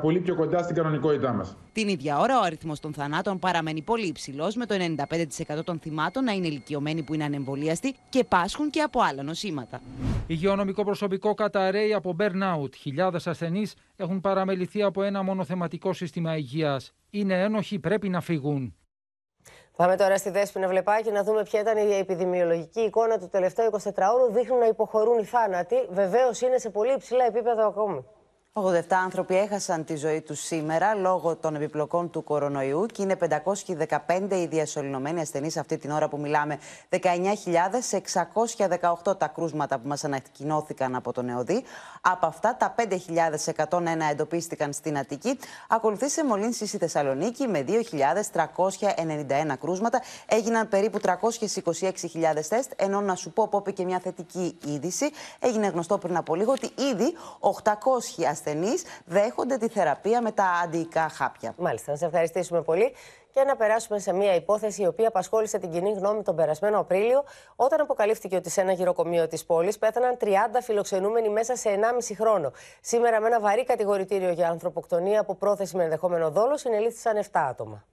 πολύ πιο κοντά στην κανονικότητά μας. Την ίδια ώρα, ο αριθμός των θανάτων παραμένει πολύ υψηλός, με το 95% των θυμάτων να είναι ηλικιωμένοι που είναι ανεμβολίαστοι και πάσχουν και από άλλα νοσήματα. Υγειονομικό προσωπικό καταραίει από burnout. Χιλιάδες ασθενείς έχουν παραμεληθεί από ένα μονοθεματικό σύστημα υγείας. Είναι ένοχοι, πρέπει να φύγουν. Πάμε τώρα στη Δέσποινα Βλεπάκη να δούμε ποια ήταν η επιδημιολογική εικόνα του τελευταίου 24ωρου. Δείχνουν να υποχωρούν οι θάνατοι. Βεβαίως είναι σε πολύ υψηλά επίπεδα ακόμη. 87 άνθρωποι έχασαν τη ζωή τους σήμερα λόγω των επιπλοκών του κορονοϊού και είναι 515 οι διασωληνωμένοι ασθενείς αυτή την ώρα που μιλάμε. 19.618 τα κρούσματα που μας ανακοινώθηκαν από τον ΕΟΔΗ. Από αυτά τα 5.101 εντοπίστηκαν στην Αττική. Ακολουθεί σε μολύνσης στη Θεσσαλονίκη με 2.391 κρούσματα. Έγιναν περίπου 326.000 τεστ, ενώ να σου πω, πω και μια θετική είδηση. Έγινε γνωστό πριν από λίγο ότι ήδη 800 ασθενείς δέχονται τη θεραπεία με τα αντιϊκά χάπια. Μάλιστα, να σε ευχαριστήσουμε πολύ και να περάσουμε σε μια υπόθεση η οποία απασχόλησε την κοινή γνώμη τον περασμένο Απρίλιο, όταν αποκαλύφθηκε ότι σε ένα γυροκομείο της πόλης πέθαναν 30 φιλοξενούμενοι μέσα σε 1,5 χρόνο. Σήμερα, με ένα βαρύ κατηγορητήριο για ανθρωποκτονία από πρόθεση με ενδεχόμενο δόλος, συνελήφθησαν 7 άτομα.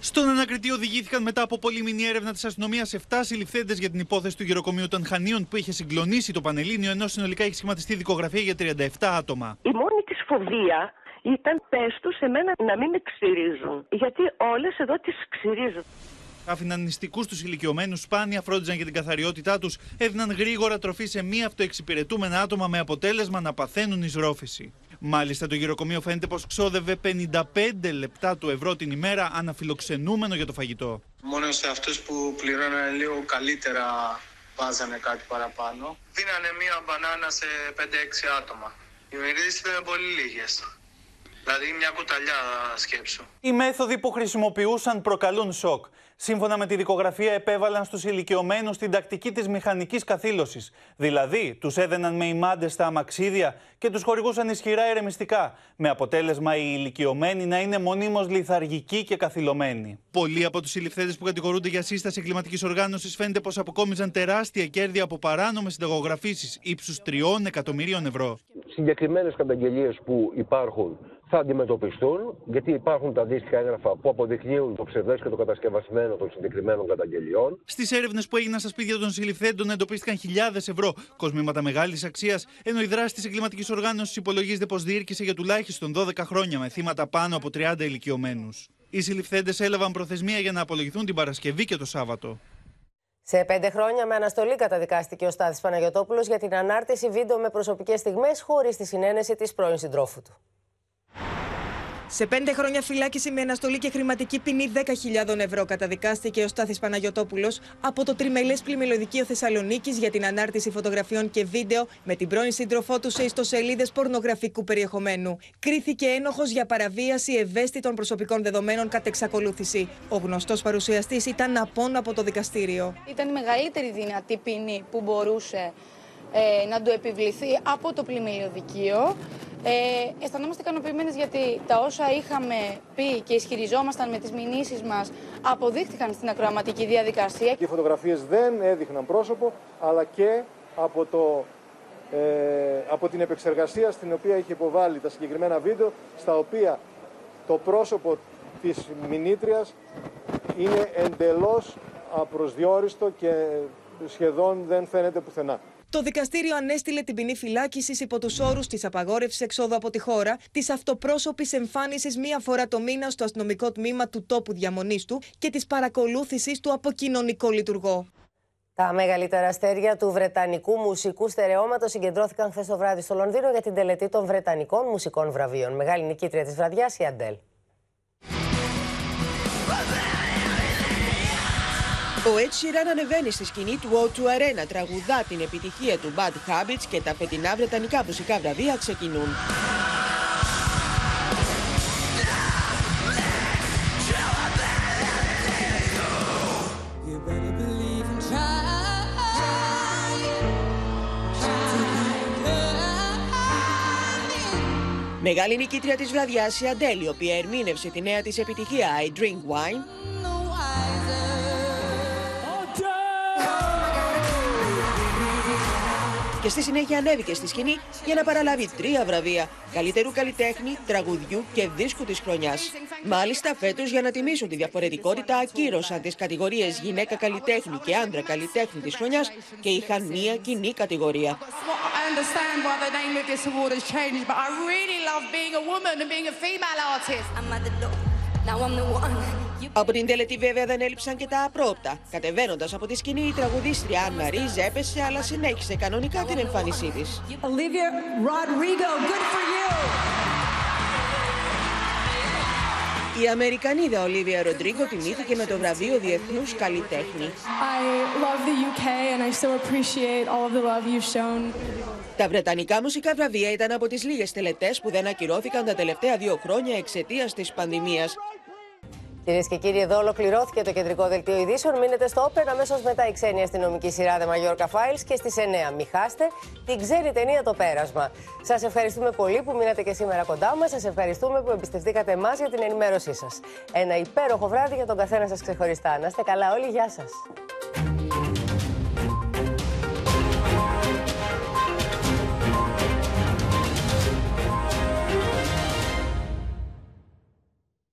Στον ανακριτή οδηγήθηκαν μετά από πολύμηνη έρευνα της αστυνομίας 7 συλληφθέντες για την υπόθεση του γεροκομείου των Χανίων που είχε συγκλονίσει το Πανελλήνιο, ενώ συνολικά έχει σχηματιστεί δικογραφία για 37 άτομα. Η μόνη της φοβία ήταν πες τους σε μένα να μην με ξυρίζουν. Γιατί όλες εδώ τις ξυρίζουν. Άφηναν νηστικούς τους ηλικιωμένους, σπάνια φρόντιζαν για την καθαριότητά τους, έδιναν γρήγορα τροφή σε μη αυτοεξυπηρετούμενα άτομα με αποτέλεσμα να παθαίνουν εισρόφηση. Μάλιστα, το γυροκομείο φαίνεται πως ξόδευε 55 λεπτά του ευρώ την ημέρα αναφιλοξενούμενο για το φαγητό. Μόνο σε αυτούς που πληρώνανε λίγο καλύτερα βάζανε κάτι παραπάνω. Δίνανε μία μπανάνα σε 5-6 άτομα. Οι μερίδες ήταν πολύ λίγες. Δηλαδή μια κουταλιά σκέψου. Οι μέθοδοι που χρησιμοποιούσαν προκαλούν σοκ. Σύμφωνα με τη δικογραφία, επέβαλαν στους ηλικιωμένους την τακτική της μηχανικής καθήλωσης. Δηλαδή, τους έδαιναν με ημάντες στα αμαξίδια και τους χορηγούσαν ισχυρά ερεμιστικά. Με αποτέλεσμα οι ηλικιωμένοι να είναι μονίμως λιθαργικοί και καθυλωμένοι. Πολλοί από τους συλληφθέντε που κατηγορούνται για σύσταση εγκληματικής οργάνωσης φαίνεται πως αποκόμιζαν τεράστια κέρδη από παράνομες συνταγογραφήσεις ύψους 3 εκατομμυρίων ευρώ. Συγκεκριμένες καταγγελίες που υπάρχουν θα αντιμετωπιστούν, γιατί υπάρχουν τα αντίστοιχα έγγραφα που αποδεικνύουν το ψευδές και το κατασκευασμένο των συγκεκριμένων καταγγελιών. Στις έρευνες που έγιναν στα σπίτια των συλληφθέντων εντοπίστηκαν χιλιάδες ευρώ κοσμήματα μεγάλης αξίας, ενώ η δράση της εγκληματικής οργάνωσης υπολογίζεται πως διήρκησε για τουλάχιστον 12 χρόνια με θύματα πάνω από 30 ηλικιωμένους. Οι συλληφθέντες έλαβαν προθεσμία για να απολογηθούν την Παρασκευή και το Σάββατο. Σε πέντε χρόνια με αναστολή καταδικάστηκε ο Στάθης Παναγιωτόπουλος για την ανάρτηση βίντεο με προσωπικές στιγμές χωρίς τη συνένεση της πρώην συντρόφου του. Σε πέντε χρόνια φυλάκιση με αναστολή και χρηματική ποινή 10.000 ευρώ καταδικάστηκε ο Στάθης Παναγιωτόπουλος από το τριμελές πλημελωδικείο Θεσσαλονίκης για την ανάρτηση φωτογραφιών και βίντεο με την πρώην σύντροφό του σε ιστοσελίδες πορνογραφικού περιεχομένου. Κρίθηκε ένοχος για παραβίαση ευαίσθητων προσωπικών δεδομένων κατ' εξακολούθηση. Ο γνωστός παρουσιαστής ήταν απόν από το δικαστήριο. Ήταν η μεγαλύτερη δυνατή ποινή που μπορούσε ε, να του επιβληθεί από το πλημελιωδικείο. Ε, αισθανόμαστε ικανοποιημένες γιατί τα όσα είχαμε πει και ισχυριζόμασταν με τις μηνύσεις μας αποδείχθηκαν στην ακροαματική διαδικασία. Οι φωτογραφίες δεν έδειχναν πρόσωπο, αλλά και από, το, ε, από την επεξεργασία στην οποία είχε υποβάλει τα συγκεκριμένα βίντεο, στα οποία το πρόσωπο της μηνύτριας είναι εντελώς απροσδιόριστο και σχεδόν δεν φαίνεται πουθενά. Το δικαστήριο ανέστηλε την ποινή φυλάκισης υπό τους όρους της απαγόρευσης εξόδου από τη χώρα, της αυτοπρόσωπης εμφάνισης μία φορά το μήνα στο αστυνομικό τμήμα του τόπου διαμονής του και της παρακολούθησης του από κοινωνικό λειτουργό. Τα μεγαλύτερα αστέρια του Βρετανικού Μουσικού Στερεώματος συγκεντρώθηκαν χθες το βράδυ στο Λονδίνο για την τελετή των Βρετανικών Μουσικών Βραβείων. Μεγάλη νικήτρια της βραδιάς, η Αντέλ. Ο Ed Sheeran ανεβαίνει στη σκηνή του O2 Arena, τραγουδά την επιτυχία του Bad Habits και τα φετινά βρετανικά μουσικά βραβεία ξεκινούν. Μεγάλη νικήτρια της βραδιάς η Αντέλ, η οποία ερμήνευσε τη νέα της επιτυχία I Drink Wine και στη συνέχεια ανέβηκε στη σκηνή για να παραλάβει τρία βραβεία καλύτερου καλλιτέχνη, τραγουδιού και δίσκου της χρονιάς. Μάλιστα φέτος για να τιμήσουν τη διαφορετικότητα ακύρωσαν τις κατηγορίες γυναίκα καλλιτέχνη και άντρα καλλιτέχνη της χρονιάς και είχαν μία κοινή κατηγορία. Από την τελετή βέβαια δεν έλειψαν και τα απρόπτα. Κατεβαίνοντας από τη σκηνή, η τραγουδίστρια Αν Μαρή έπεσε, αλλά συνέχισε κανονικά την εμφάνισή της. Η Αμερικανίδα Ολίβια Ροντρίγκο τιμήθηκε με το βραβείο Διεθνούς Καλλιτέχνη. Τα Βρετανικά μουσικά βραβεία ήταν από τις λίγες τελετές που δεν ακυρώθηκαν τα τελευταία δύο χρόνια εξαιτίας της πανδημίας. Κυρίες και κύριοι, εδώ ολοκληρώθηκε το κεντρικό δελτίο ειδήσεων. Μείνετε στο Όπεν αμέσως μετά η ξένη αστυνομική σειρά The Mallorca Files και στις 9. Μη χάστε την ξένη ταινία Το Πέρασμα. Σας ευχαριστούμε πολύ που μείνατε και σήμερα κοντά μας. Σας ευχαριστούμε που εμπιστευτήκατε εμά για την ενημέρωσή σας. Ένα υπέροχο βράδυ για τον καθένα σας ξεχωριστά. Να είστε καλά όλοι. Γεια σας.